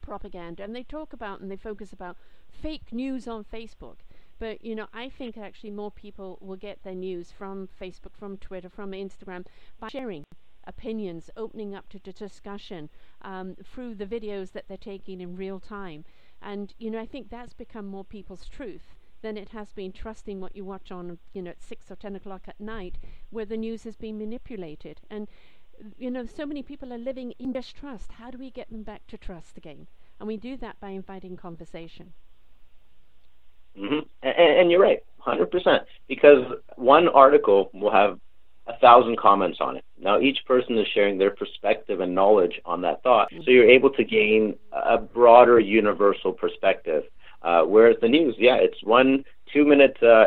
propaganda and they talk about and they focus about fake news on Facebook. But you know, I think actually more people will get their news from Facebook, from Twitter, from Instagram by sharing opinions, opening up to, to discussion um, through the videos that they're taking in real time. And you know, I think that's become more people's truth than it has been trusting what you watch on, you know, at six or ten o'clock at night, where the news has been manipulated. And you know, so many people are living in distrust. How do we get them back to trust again? And we do that by inviting conversation. Mm-hmm. And, and you're right, hundred percent. Because one article will have a thousand comments on it. Now each person is sharing their perspective and knowledge on that thought, so you're able to gain a broader universal perspective. Uh, whereas the news, yeah, it's one two-minute uh,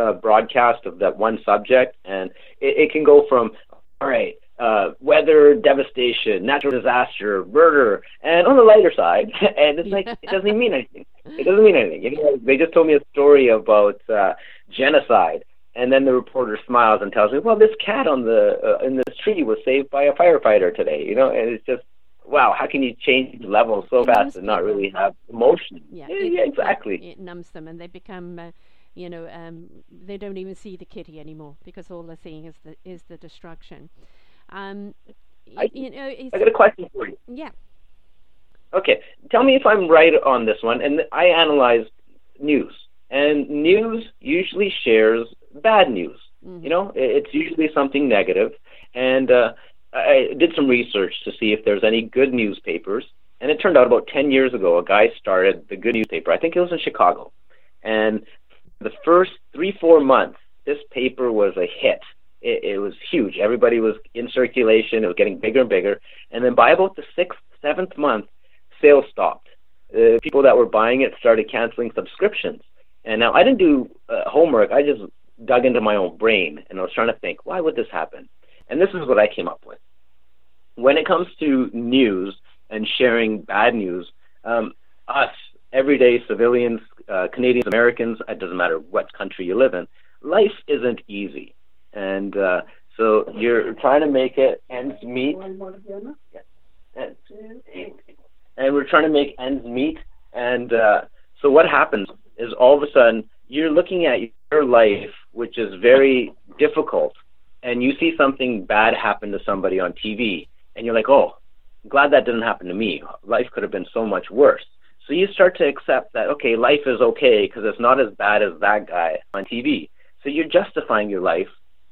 uh, broadcast of that one subject, and it, it can go from all right, uh, weather devastation, natural disaster, murder, and on the lighter side, and it's like it doesn't even mean anything. It doesn't mean anything. You know, they just told me a story about uh, genocide, and then the reporter smiles and tells me, "Well, this cat on the uh, in this tree was saved by a firefighter today." You know, and it's just wow, how can you change levels so It fast and not people. really have emotion? Yeah, yeah, it- yeah, exactly. It, numbs them, and they become, uh, you know, um, they don't even see the kitty anymore because all they're seeing is the is the destruction. Um, I- you know, I got a question for you. yeah, Okay, tell me if I'm right on this one. And I analyzed news, and news usually shares bad news. mhm. You know, it's usually something negative. And uh, I did some research to see if there's any good newspapers. And it turned out about 10 years ago, a guy started the Good Newspaper. I think it was in Chicago. And the first three, four months, this paper was a hit. It, it was huge. Everybody was in circulation. It was getting bigger and bigger. And then by about the sixth, seventh month, sales stopped. Uh, people that were buying it started canceling subscriptions. And now I didn't do uh, homework. I just dug into my own brain and I was trying to think, why would this happen? And this is what I came up with. When it comes to news and sharing bad news, um, us, everyday civilians, uh, Canadians, Americans, it doesn't matter what country you live in, life isn't easy. And uh, so you're trying to make it ends meet. And, and we're trying to make ends meet. And uh, so what happens is all of a sudden you're looking at your life, which is very difficult, and you see something bad happen to somebody on TV, and you're like, oh, I'm glad that didn't happen to me. Life could have been so much worse. So you start to accept that, okay, life is okay because it's not as bad as that guy on TV. So you're justifying your life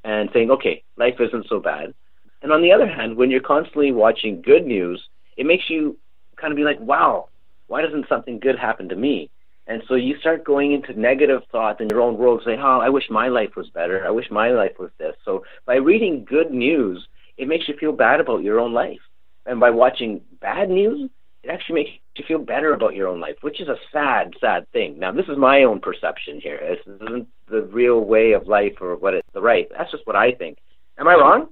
and saying, okay, life isn't so bad. And on the other hand, when you're constantly watching good news, it makes you kind of be like, wow, why doesn't something good happen to me? And so you start going into negative thoughts in your own world, say, oh, I wish my life was better. I wish my life was this. So by reading good news, it makes you feel bad about your own life. And by watching bad news, it actually makes you feel better about your own life, which is a sad, sad thing. Now, this is my own perception here. This isn't the real way of life or what is the right. That's just what I think. Am I wrong?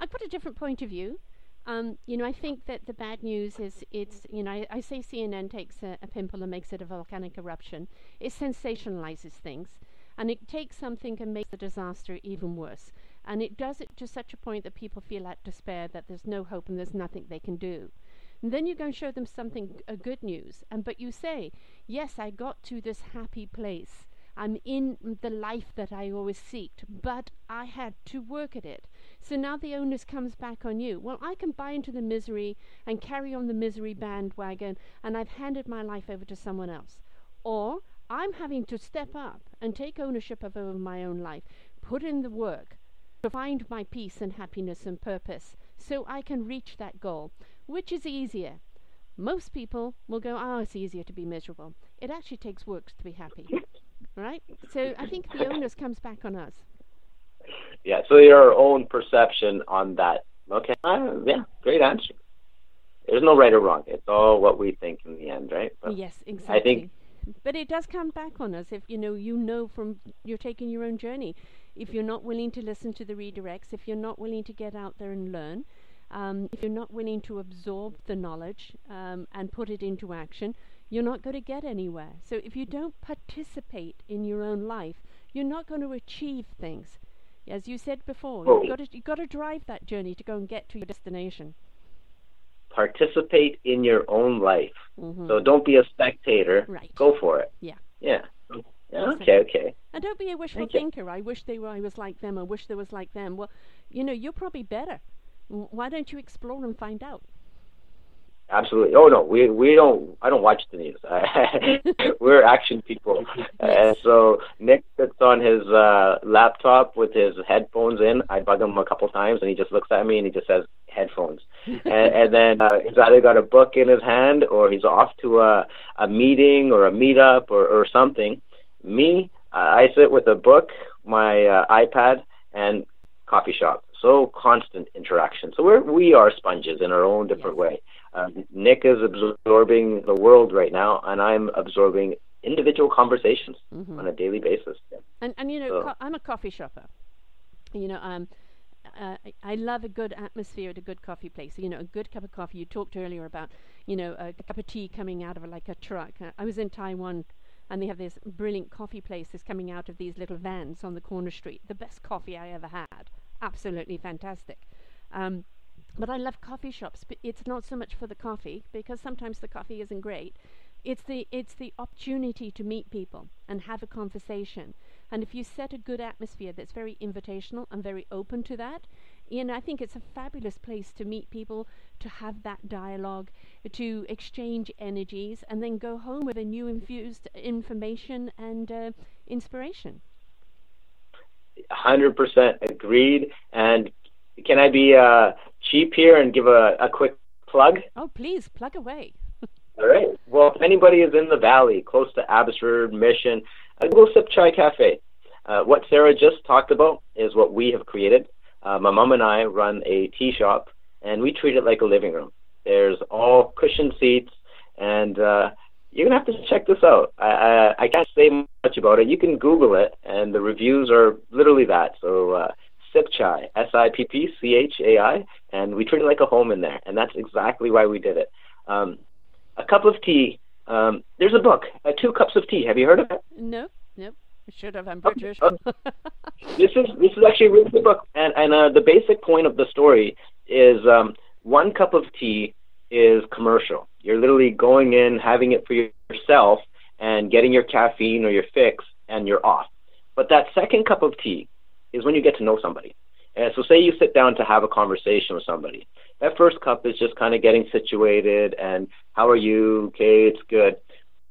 I've got a different point of view. Um, you know, I think that the bad news is it's, you know, I, I say CNN takes a, a pimple and makes it a volcanic eruption. It sensationalizes things and it takes something and makes the disaster even worse. And it does it to such a point that people feel at despair that there's no hope and there's nothing they can do. And then you go and show them something, a good news, and but you say, yes, I got to this happy place. I'm in the life that I always seeked, but I had to work at it. So now the onus comes back on you. Well, I can buy into the misery and carry on the misery bandwagon, and I've handed my life over to someone else. Or I'm having to step up and take ownership of over my own life, put in the work to find my peace and happiness and purpose so I can reach that goal. Which is easier? Most people will go, oh, it's easier to be miserable. It actually takes work to be happy. Right? So I think the onus comes back on us. Yeah, so your own perception on that. Okay, uh, yeah, great answer. There's no right or wrong. It's all what we think in the end, right? But yes, exactly. I think- but it does come back on us if you know you know from you're taking your own journey. If you're not willing to listen to the redirects, if you're not willing to get out there and learn, um, if you're not willing to absorb the knowledge um, and put it into action, you're not going to get anywhere. So if you don't participate in your own life, you're not going to achieve things. As you said before, Oh. you've got to you've got to drive that journey to go and get to your destination. participate in your own life. Mhm. So don't be a spectator. Right. Go for it. Yeah. Yeah. Yeah, Okay. Okay. And don't be a wishful thinker. I wish they were. I was like them. I wish there was like them. Well, you know, you're probably better. Why don't you explore and find out? Absolutely. Oh no, we we don't. I don't watch the news. We're action people, and so Nick sits on his uh, laptop with his headphones in. I bug him a couple times, and he just looks at me and he just says headphones. and, and then uh, he's either got a book in his hand or he's off to a a meeting or a meetup or or something. Me, I sit with a book, my uh, iPad, and coffee shop. So constant interaction. So we're we are sponges in our own different way. Um, Nick is absorbing the world right now, and I'm absorbing individual conversations Mhm. on a daily basis. And and you know, So- co- I'm a coffee shopper. You know, um, uh, I- I love a good atmosphere at a good coffee place. You know, a good cup of coffee. You talked earlier about, you know, a cup of tea coming out of like a truck. Uh, I was in Taiwan, and they have this brilliant coffee place that's coming out of these little vans on the corner street. The best coffee I ever had. Absolutely fantastic. Um, but I love coffee shops. But it's not so much for the coffee because sometimes the coffee isn't great. It's the it's the opportunity to meet people and have a conversation. And if you set a good atmosphere that's very invitational and very open to that, know, I think it's a fabulous place to meet people, to have that dialogue, to exchange energies, and then go home with a new infused information and uh, inspiration. 100% agreed. And can I be uh, cheap here and give a, a quick plug? Oh, please plug away. All right. Well, if anybody is in the valley, close to Abbotsford, Mission, uh, go Sip Chai Cafe. Uh, what Sarah just talked about is what we have created. Uh, my mom and I run a tea shop, and we treat it like a living room. There's all cushioned seats, and uh, you're gonna have to check this out. I, I I can't say much about it. You can Google it, and the reviews are literally that. So uh, Sip Chai, S-I-P-P-C-H-A-I, and we treat it like a home in there, and that's exactly why we did it. Um, a cup of tea. Um, there's a book, uh, Two Cups of Tea. Have you heard of it? No, no, I should have. I'm Oh, oh. This is this is actually a really good book, and and uh, the basic point of the story is um, one cup of tea is commercial. You're literally going in, having it for yourself, and getting your caffeine or your fix, and you're off. But that second cup of tea is when you get to know somebody. And so, say you sit down to have a conversation with somebody. That first cup is just kind of getting situated and how are you? Okay, it's good.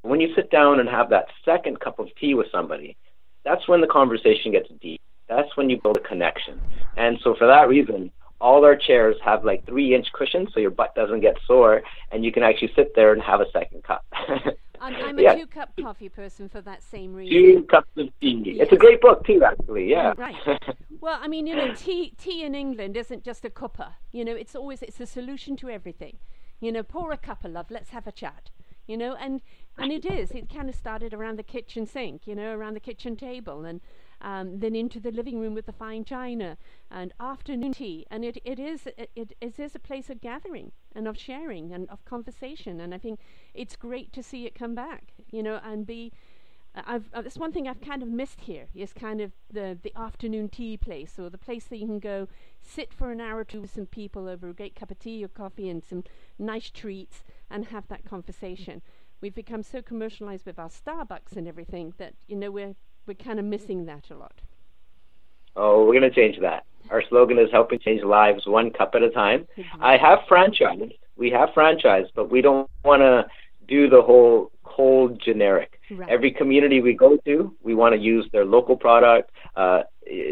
When you sit down and have that second cup of tea with somebody, that's when the conversation gets deep. That's when you build a connection. And so, for that reason, all our chairs have like three inch cushions so your butt doesn't get sore and you can actually sit there and have a second cup. I'm, I'm a two cup coffee person for that same reason. Two cups of tea. It's a great book, too, actually. Yeah. Right. Well, I mean, you know, tea tea in England isn't just a cuppa. You know, it's always it's a solution to everything. You know, pour a cup of love. Let's have a chat. You know, and and it is. It kind of started around the kitchen sink. You know, around the kitchen table, and um, then into the living room with the fine china, and afternoon tea. And it, it is it, it, is a place of gathering and of sharing and of conversation. And I think it's great to see it come back. You know, and be I've uh, that's one thing I've kind of missed here is kind of the the afternoon tea place or the place that you can go sit for an hour or two with some people over a great cup of tea or coffee and some nice treats and have that conversation. We've become so commercialized with our Starbucks and everything that you know we're we're kind of missing that a lot. Oh, we're going to change that. Our slogan is helping change lives one cup at a time. I have franchise. We have franchise, but we don't want to do the whole cold generic. Right. Every community we go to, we want to use their local product, uh,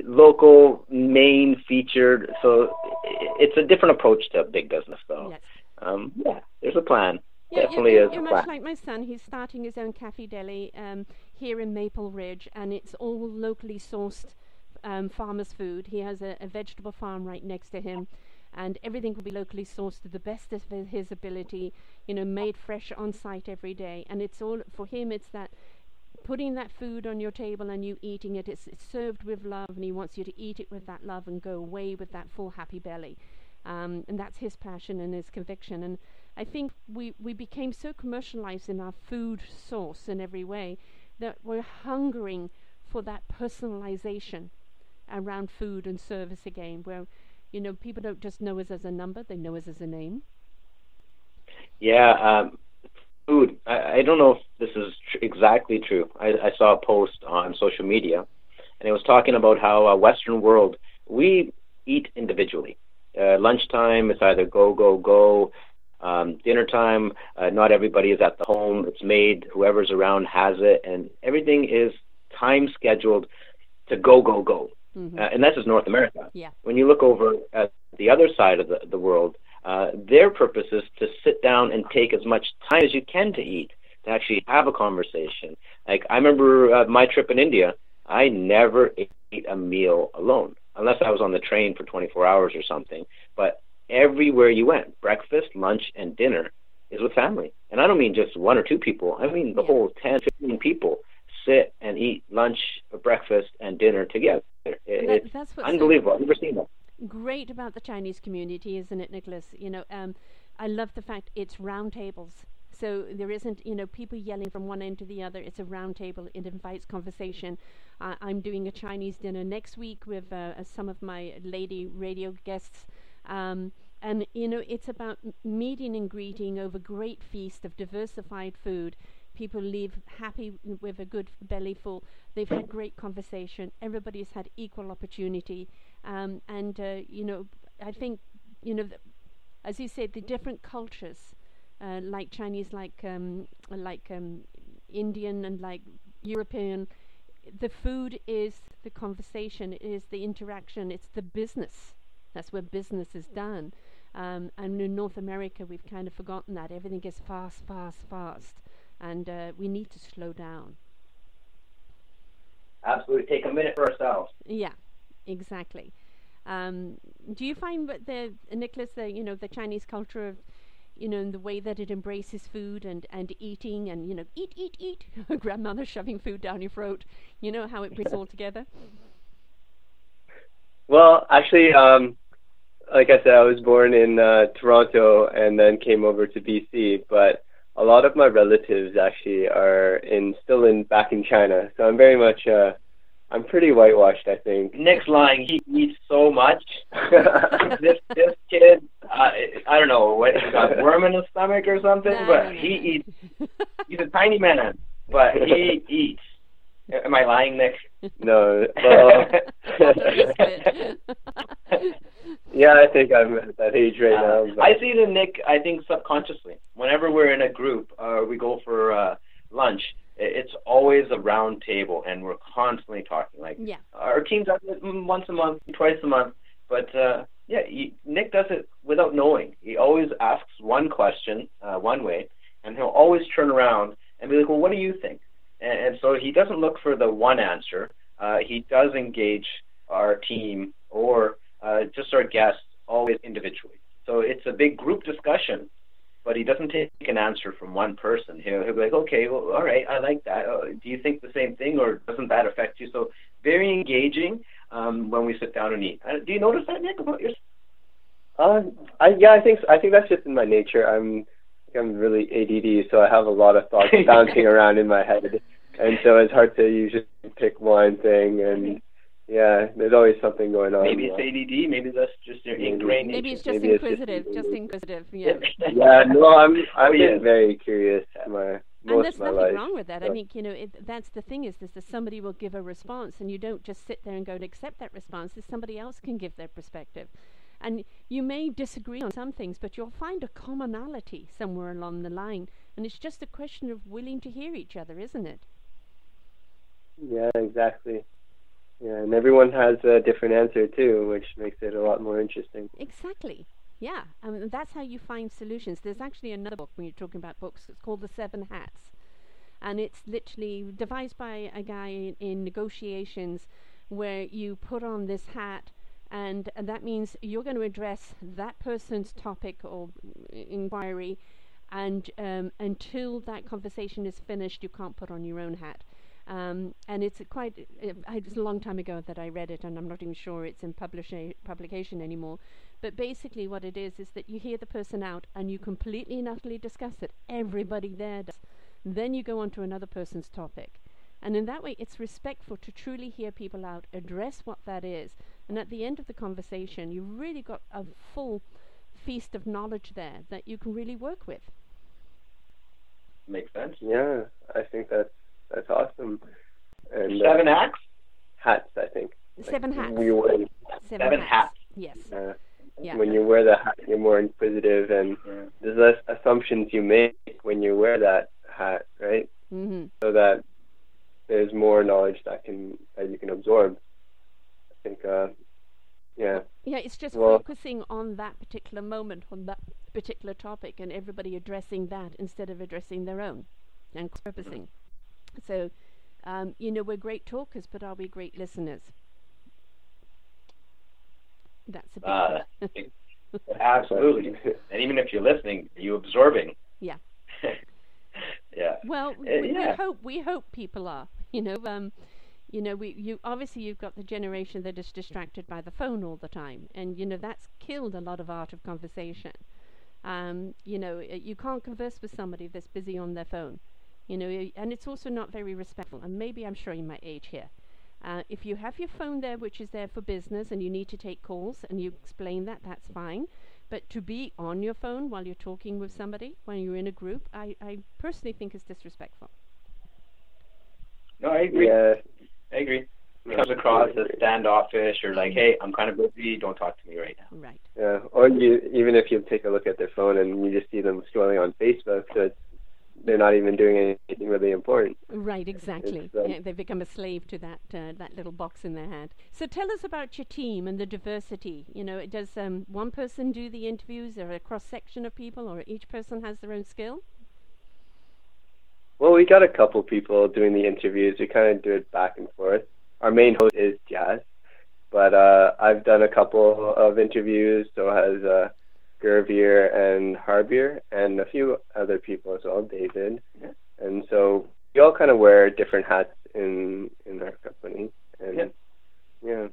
local main featured. So it's a different approach to big business, though. Yes. Um, yeah, there's a plan. Yeah, Definitely you're, is you're much plan. like my son. He's starting his own cafe deli um, here in Maple Ridge, and it's all locally sourced um, farmers' food. He has a, a vegetable farm right next to him, and everything will be locally sourced to the best of his- ability. You know, made fresh on site every day, and it's all for him. It's that putting that food on your table and you eating it. It's, it's served with love, and he wants you to eat it with that love and go away with that full happy belly. Um, and that's his passion and his conviction. And I think we, we became so commercialized in our food source in every way that we're hungering for that personalization around food and service again, where you know people don't just know us as a number; they know us as a name. Yeah, um, food. I, I don't know if this is tr- exactly true. I, I saw a post on social media, and it was talking about how uh, Western world we eat individually. Uh, lunchtime, it's either go, go, go. Um, dinner time, uh, not everybody is at the home. It's made. Whoever's around has it, and everything is time scheduled to go, go, go. Mm-hmm. Uh, and that's just North America. Yeah. When you look over at the other side of the, the world, uh, their purpose is to sit down and take as much time as you can to eat, to actually have a conversation. Like I remember uh, my trip in India, I never ate a meal alone unless I was on the train for 24 hours or something. But everywhere you went, breakfast, lunch, and dinner is with family. And I don't mean just one or two people. I mean the whole 10, 15 people sit and eat lunch, breakfast, and dinner together. It, that, it's that's what's unbelievable. So I've never seen that. Great about the Chinese community, isn't it, Nicholas? You know, um, I love the fact it's round tables. So there isn't, you know, people yelling from one end to the other. It's a round table. It invites conversation. Uh, I'm doing a Chinese dinner next week with uh, some of my lady radio guests. Um, and, you know, it's about meeting and greeting over great feast of diversified food. People leave happy with a good belly full. They've had great conversation. Everybody's had equal opportunity. Um, and, uh, you know, I think, you know, th- as you said, the different cultures uh, like Chinese, like um, like um, Indian, and like European. The food is the conversation, it is the interaction, it's the business. That's where business is done. Um, and in North America, we've kind of forgotten that everything is fast, fast, fast, and uh, we need to slow down. Absolutely, take a minute for ourselves. Yeah, exactly. Um, do you find that the Nicholas, the you know, the Chinese culture of you know, in the way that it embraces food and, and eating and, you know, eat, eat, eat. Grandmother shoving food down your throat. You know how it brings all together? Well, actually, um, like I said, I was born in uh, Toronto and then came over to BC, but a lot of my relatives actually are in still in back in China. So I'm very much uh, I'm pretty whitewashed, I think. Nick's lying. He eats so much. this this kid, uh, I don't know what he's got worm in his stomach or something, but he eats. He's a tiny man, but he eats. Am I lying, Nick? No. Well, yeah, I think I'm at that age right uh, now. But. I see the Nick. I think subconsciously, whenever we're in a group, or uh, we go for uh, lunch it's always a round table and we're constantly talking like yeah. our team does it once a month twice a month but uh yeah he, nick does it without knowing he always asks one question uh one way and he'll always turn around and be like well what do you think and, and so he doesn't look for the one answer uh he does engage our team or uh just our guests always individually so it's a big group discussion but he doesn't take an answer from one person. He'll, he'll be like, okay, well, all right, I like that. Uh, do you think the same thing, or doesn't that affect you? So very engaging um, when we sit down and eat. Uh, do you notice that, Nick, about yourself? Uh, I yeah, I think I think that's just in my nature. I'm I'm really ADD, so I have a lot of thoughts bouncing around in my head, and so it's hard to usually pick one thing. And yeah, there's always something going on. Maybe it's ADD. Maybe that's just your ingrained. Maybe it's just maybe inquisitive. It's just, just, inquisitive. Yeah. yeah. No, I'm. I've oh, been yeah. very curious. My most and there's nothing life. wrong with that. So. I mean, you know, it, that's the thing is, is that somebody will give a response, and you don't just sit there and go and accept that response. Is somebody else can give their perspective, and you may disagree on some things, but you'll find a commonality somewhere along the line, and it's just a question of willing to hear each other, isn't it? Yeah, exactly. Yeah, and everyone has a different answer too, which makes it a lot more interesting. Exactly. Yeah, I mean, that's how you find solutions. There's actually another book when you're talking about books. It's called The Seven Hats, and it's literally devised by a guy in, in negotiations, where you put on this hat, and, and that means you're going to address that person's topic or inquiry, and um, until that conversation is finished, you can't put on your own hat. Um, and it's quite, it, it's a long time ago that I read it, and I'm not even sure it's in publication anymore. But basically, what it is is that you hear the person out and you completely and utterly discuss it. Everybody there does. Then you go on to another person's topic. And in that way, it's respectful to truly hear people out, address what that is. And at the end of the conversation, you've really got a full feast of knowledge there that you can really work with. makes sense. Yeah, I think that's that's awesome. And Seven uh, hacks. hats, I think. Seven hats. When you wear, Seven hats. Yes. uh, Yeah. when you wear the hat, you're more inquisitive, and Yeah. there's less assumptions you make when you wear that hat, right? Mm-hmm. So that there's more knowledge that can that you can absorb. I think, uh, yeah, Yeah, it's just Well- focusing on that particular moment, on that particular topic, and everybody addressing that instead of addressing their own and purposing. So, um, you know, we're great talkers, but are we great listeners? That's a big Uh. Absolutely. And even if you're listening, are you absorbing? Yeah. yeah. Well, Uh, we, we hope we hope people are. You know, um, you know, we you obviously you've got the generation that is distracted by the phone all the time, and you know that's killed a lot of art of conversation. Um, you know, uh, you can't converse with somebody that's busy on their phone. You know, and it's also not very respectful. And maybe I'm showing my age here. Uh, if you have your phone there, which is there for business, and you need to take calls, and you explain that, that's fine. But to be on your phone while you're talking with somebody, when you're in a group, I, I personally think is disrespectful. No, I agree. yeah. I agree. It comes across as standoffish or like, hey, I'm kind of busy. Don't talk to me right now. Right. Yeah, or you even if you take a look at their phone and you just see them scrolling on Facebook, so it's, they're not even doing anything really important. Right, exactly. um, yeah, they've become a slave to that uh, that little box in their hand. So tell us about your team and the diversity. You know, does um, one person do the interviews, or a cross section of people, or each person has their own skill? Well, we got a couple people doing the interviews. We kind of do it back and forth. Our main host is Jazz, but uh, I've done a couple of interviews. So has uh, Gervier and Harbier, and a few other people as well, David. Yeah. And so we all kind of wear different hats in in our company. And Yeah. yeah.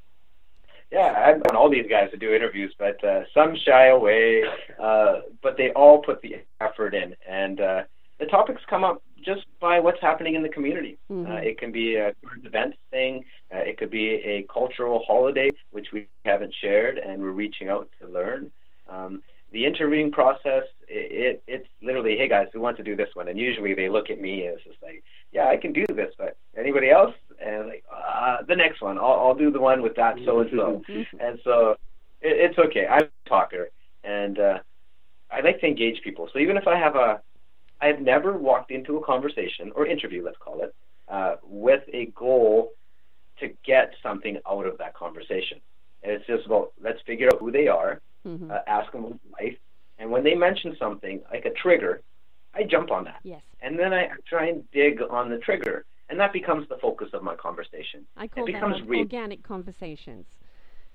Yeah, I've known all these guys to do interviews, but uh, some shy away, uh, but they all put the effort in, and uh, the topics come up just by what's happening in the community. Mhm. Uh, it can be a current event thing, uh, it could be a cultural holiday which we haven't shared, and we're reaching out to learn. Um, the interviewing process, it, it it's literally, hey guys, who wants to do this one? And usually they look at me and it's just like, yeah, I can do this, but anybody else? And like, uh, the next one, I'll, I'll do the one with that so and so. And so it, it's okay. I'm a talker, and uh, I like to engage people. So even if I have a, I've never walked into a conversation or interview, let's call it, uh, with a goal to get something out of that conversation. And it's just about let's figure out who they are, Mhm. uh, ask them about life, and when they mention something like a trigger, I jump on that, Yes, and then I try and dig on the trigger, and that becomes the focus of my conversation. I call that becomes or- real. organic conversations.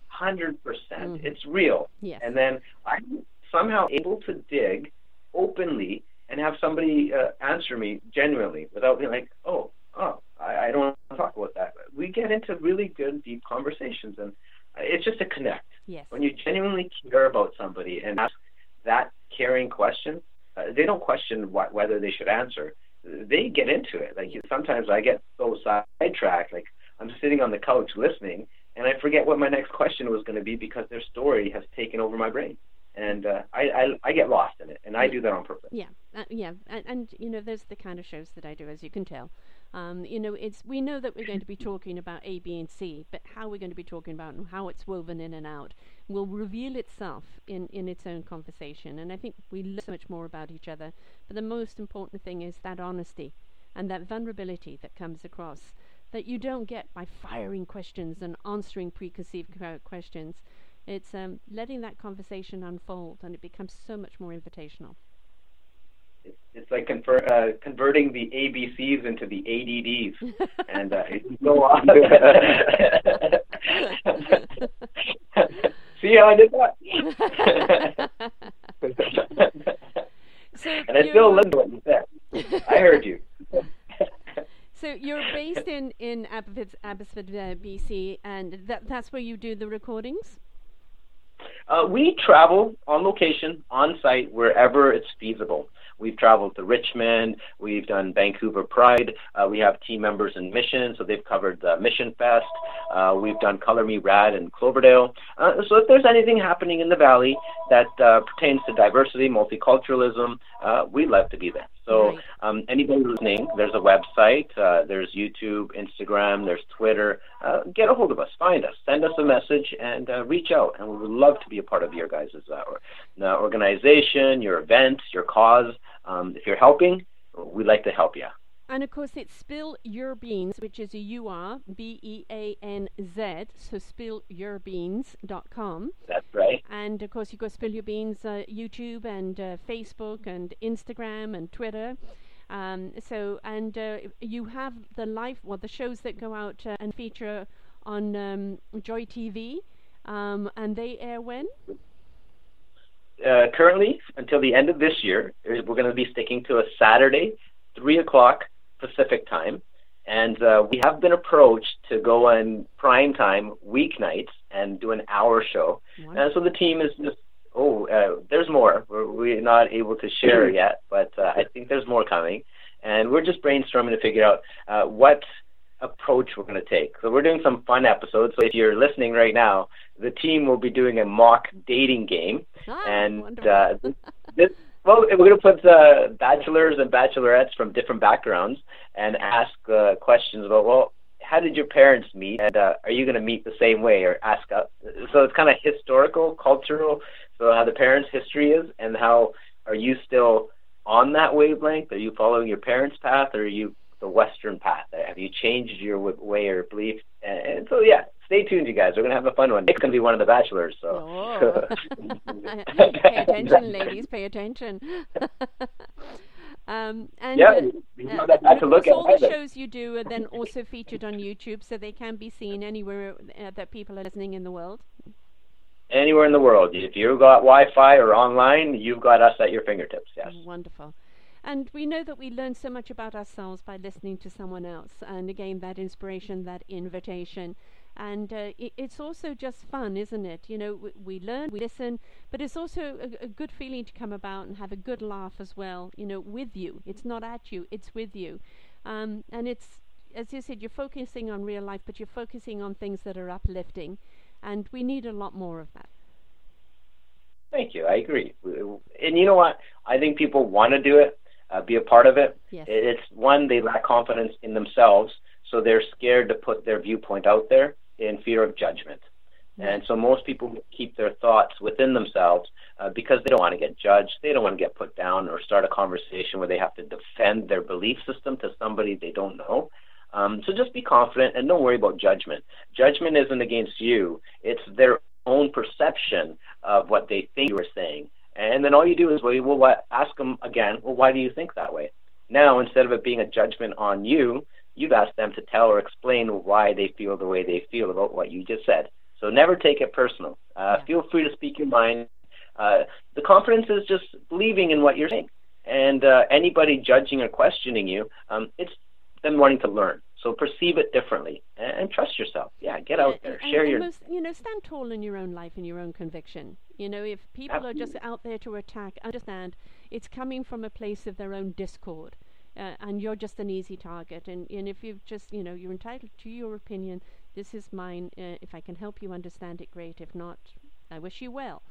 Hundred percent, Mhm. it's real. Yes. and then I'm somehow able to dig openly and have somebody uh, answer me genuinely without being like, oh, oh, I, I don't want to talk about that. We get into really good, deep conversations, and uh, it's just a connect. Yes. When you genuinely care about somebody and ask that caring question, uh, they don't question what, whether they should answer. They get into it. Like sometimes I get so sidetracked, like I'm sitting on the couch listening, and I forget what my next question was going to be because their story has taken over my brain, and uh, I, I I get lost in it, and I do that on purpose. Yeah, uh, yeah, and, and you know, there's the kind of shows that I do, as you can tell. Um, you know, it's we know that we're going to be talking about A, B, and C, but how we're going to be talking about and how it's woven in and out will reveal itself in in its own conversation. And I think we learn so much more about each other. But the most important thing is that honesty and that vulnerability that comes across that you don't get by firing questions and answering preconceived questions. It's um, letting that conversation unfold, and it becomes so much more invitational. It's, it's like conver- uh, converting the ABCs into the ADDs, and uh, you go on. See how I did that? so and I still listened to what you said. I heard you. So you're based in in Abbotsford, Abbotsford uh, BC, and that that's where you do the recordings. Uh, we travel on location, on site, wherever it's feasible. We've traveled to Richmond. We've done Vancouver Pride. Uh, we have team members in Mission, so they've covered the Mission Fest. Uh, we've done Color Me Rad in Cloverdale. Uh, so if there's anything happening in the valley that uh, pertains to diversity, multiculturalism, uh, we'd love to be there. So Right. um, anybody listening, there's a website, uh, there's YouTube, Instagram, there's Twitter. Uh, get a hold of us, find us, send us a message, and uh, reach out. And we would love to be a part of your guys' uh, uh, organization, your event, your cause. Um, if you're helping, we'd like to help you. And of course, it's Spill Your Beans, which is a U R B E A N Z. So spillurbeanz.com. That's right. And of course, you've got Spill Your Beans uh, YouTube and uh, Facebook and Instagram and Twitter. Um, so, and uh, you have the live, well, the shows that go out uh, and feature on um, Joy TV. Um, and they air when? Uh, currently, until the end of this year, we're going to be sticking to a Saturday, 3 o'clock Pacific time. And uh, we have been approached to go on prime time weeknights and do an hour show. And so the team is just, oh, uh, there's more. We're, we're not able to share yet, but uh, I think there's more coming. And we're just brainstorming to figure out uh, what approach we're going to take. So we're doing some fun episodes. So if you're listening right now, the team will be doing a mock dating game. Ah, and uh, this, well, we're going to put uh, bachelors and bachelorettes from different backgrounds and ask uh, questions about, well, how did your parents meet, and uh, are you going to meet the same way, or ask up? So it's kind of historical, cultural. So how the parents' history is, and how are you still on that wavelength? Are you following your parents' path, or are you the Western path? Have you changed your way or belief? And, and so yeah, stay tuned, you guys. We're gonna have a fun one. Nick's gonna be one of the bachelors, so. Oh. pay attention, ladies. Pay attention. um, and Yeah, uh, uh, know that and back of to look at all the shows you do are then also featured on YouTube, so they can be seen anywhere uh, that people are listening in the world. Anywhere in the world, if you've got Wi-Fi or online, you've got us at your fingertips. Yes. Wonderful. And we know that we learn so much about ourselves by listening to someone else. And again, that inspiration, that invitation. And uh, it, it's also just fun, isn't it? You know, we, we learn, we listen, but it's also a, a good feeling to come about and have a good laugh as well, you know, with you. It's not at you, it's with you. Um, and it's, as you said, you're focusing on real life, but you're focusing on things that are uplifting. And we need a lot more of that. Thank you. I agree. And you know what? I think people want to do it, uh, be a part of it. Yes. It's one they lack confidence in themselves, so they're scared to put their viewpoint out there in fear of judgment. And so most people keep their thoughts within themselves uh, because they don't want to get judged, they don't want to get put down, or start a conversation where they have to defend their belief system to somebody they don't know. Um, so just be confident and don't worry about judgment. Judgment isn't against you; it's their own perception of what they think you were saying. And then all you do is, well, well what, ask them again, well, why do you think that way? Now, instead of it being a judgment on you, you've asked them to tell or explain why they feel the way they feel about what you just said. So never take it personal. Uh, Yeah. Feel free to speak your mind. Uh, the confidence is just believing in what you're saying. And uh, anybody judging or questioning you, um, it's them wanting to learn. So perceive it differently and, and trust yourself. Yeah, get out there, and- share and your. most, you know, stand tall in your own life and your own conviction. You know, if people are just out there to attack, understand it's coming from a place of their own discord, uh, and you're just an easy target. And, and if you've just, you know, you're entitled to your opinion. This is mine. Uh, if I can help you understand it, great. If not, I wish you well.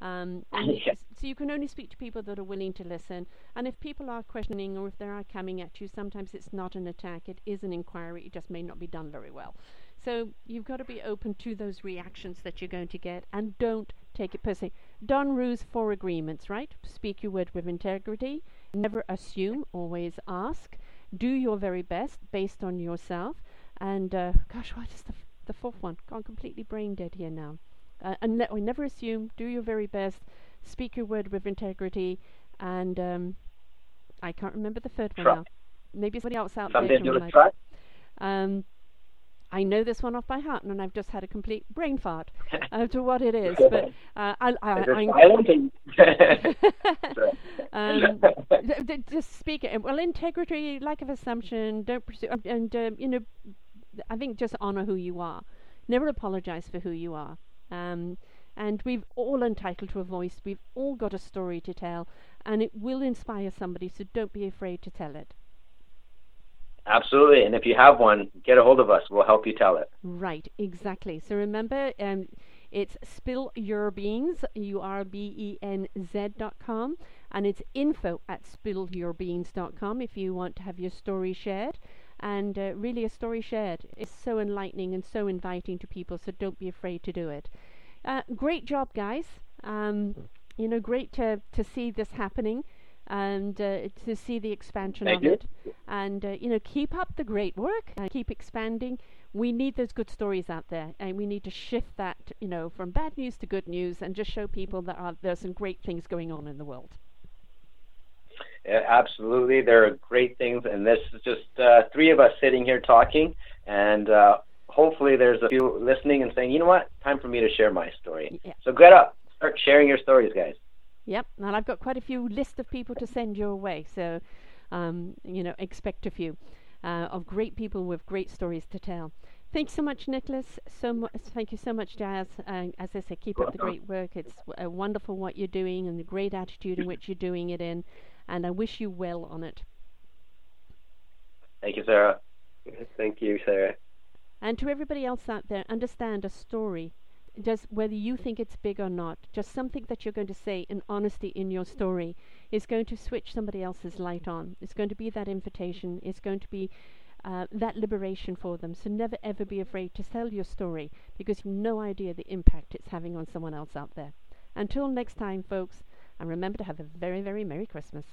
Um, so you can only speak to people that are willing to listen. And if people are questioning or if they are coming at you, sometimes it's not an attack. It is an inquiry. It just may not be done very well. So you've got to be open to those reactions that you're going to get, and don't take it personally. Don Ruiz four agreements, right? Speak your word with integrity. Never assume. Always ask. Do your very best based on yourself. And uh, gosh, what is the f- the fourth one? I'm completely brain dead here now. Uh, and ne- never assume. Do your very best. Speak your word with integrity. And um, I can't remember the third one now. Maybe somebody else out Something there can do with remind trust. um, I know this one off by heart, and I've just had a complete brain fart as to what it is. But uh, I, I, it I'm- um, th- just speak it. Well, integrity, lack of assumption, don't pursue, and, and um, you know, I think just honor who you are. Never apologize for who you are. Um, and we've all entitled to a voice. We've all got a story to tell, and it will inspire somebody. So don't be afraid to tell it. Absolutely. And if you have one, get a hold of us. We'll help you tell it. Right, exactly. So remember, um, It's Spill Your Beans, U R B E N Z dot com, and it's info at spillurbeanz.com if you want to have your story shared. And uh, really, a story shared is so enlightening and so inviting to people, so don't be afraid to do it. Uh, great job, guys. Um, you know, great to, to see this happening and uh, to see the expansion Thank of you. it. And, uh, you know, keep up the great work and keep expanding. We need those good stories out there, and we need to shift that, you know, from bad news to good news and just show people that are, there's some great things going on in the world. Absolutely, there are great things, and this is just uh, three of us sitting here talking, and uh, hopefully there's a few listening and saying, you know what, time for me to share my story. Yeah. So get up, start sharing your stories, guys. Yep, and I've got quite a few list of people to send your way, so um, you know, expect a few uh, of great people with great stories to tell. Thanks so much, Nicholas. So mu- thank you so much, Jazz. Uh, as I say, keep up the great work. It's w- uh, wonderful what you're doing and the great attitude in which you're doing it in, and I wish you well on it. Thank you, Sarah. Thank you, Sarah. And to everybody else out there, understand a story, just whether you think it's big or not, just something that you're going to say in honesty in your story is going to switch somebody else's light on. It's going to be that invitation. It's going to be uh, that liberation for them. So never ever be afraid to tell your story because you've no idea the impact it's having on someone else out there. Until next time, folks, and remember to have a very, very Merry Christmas.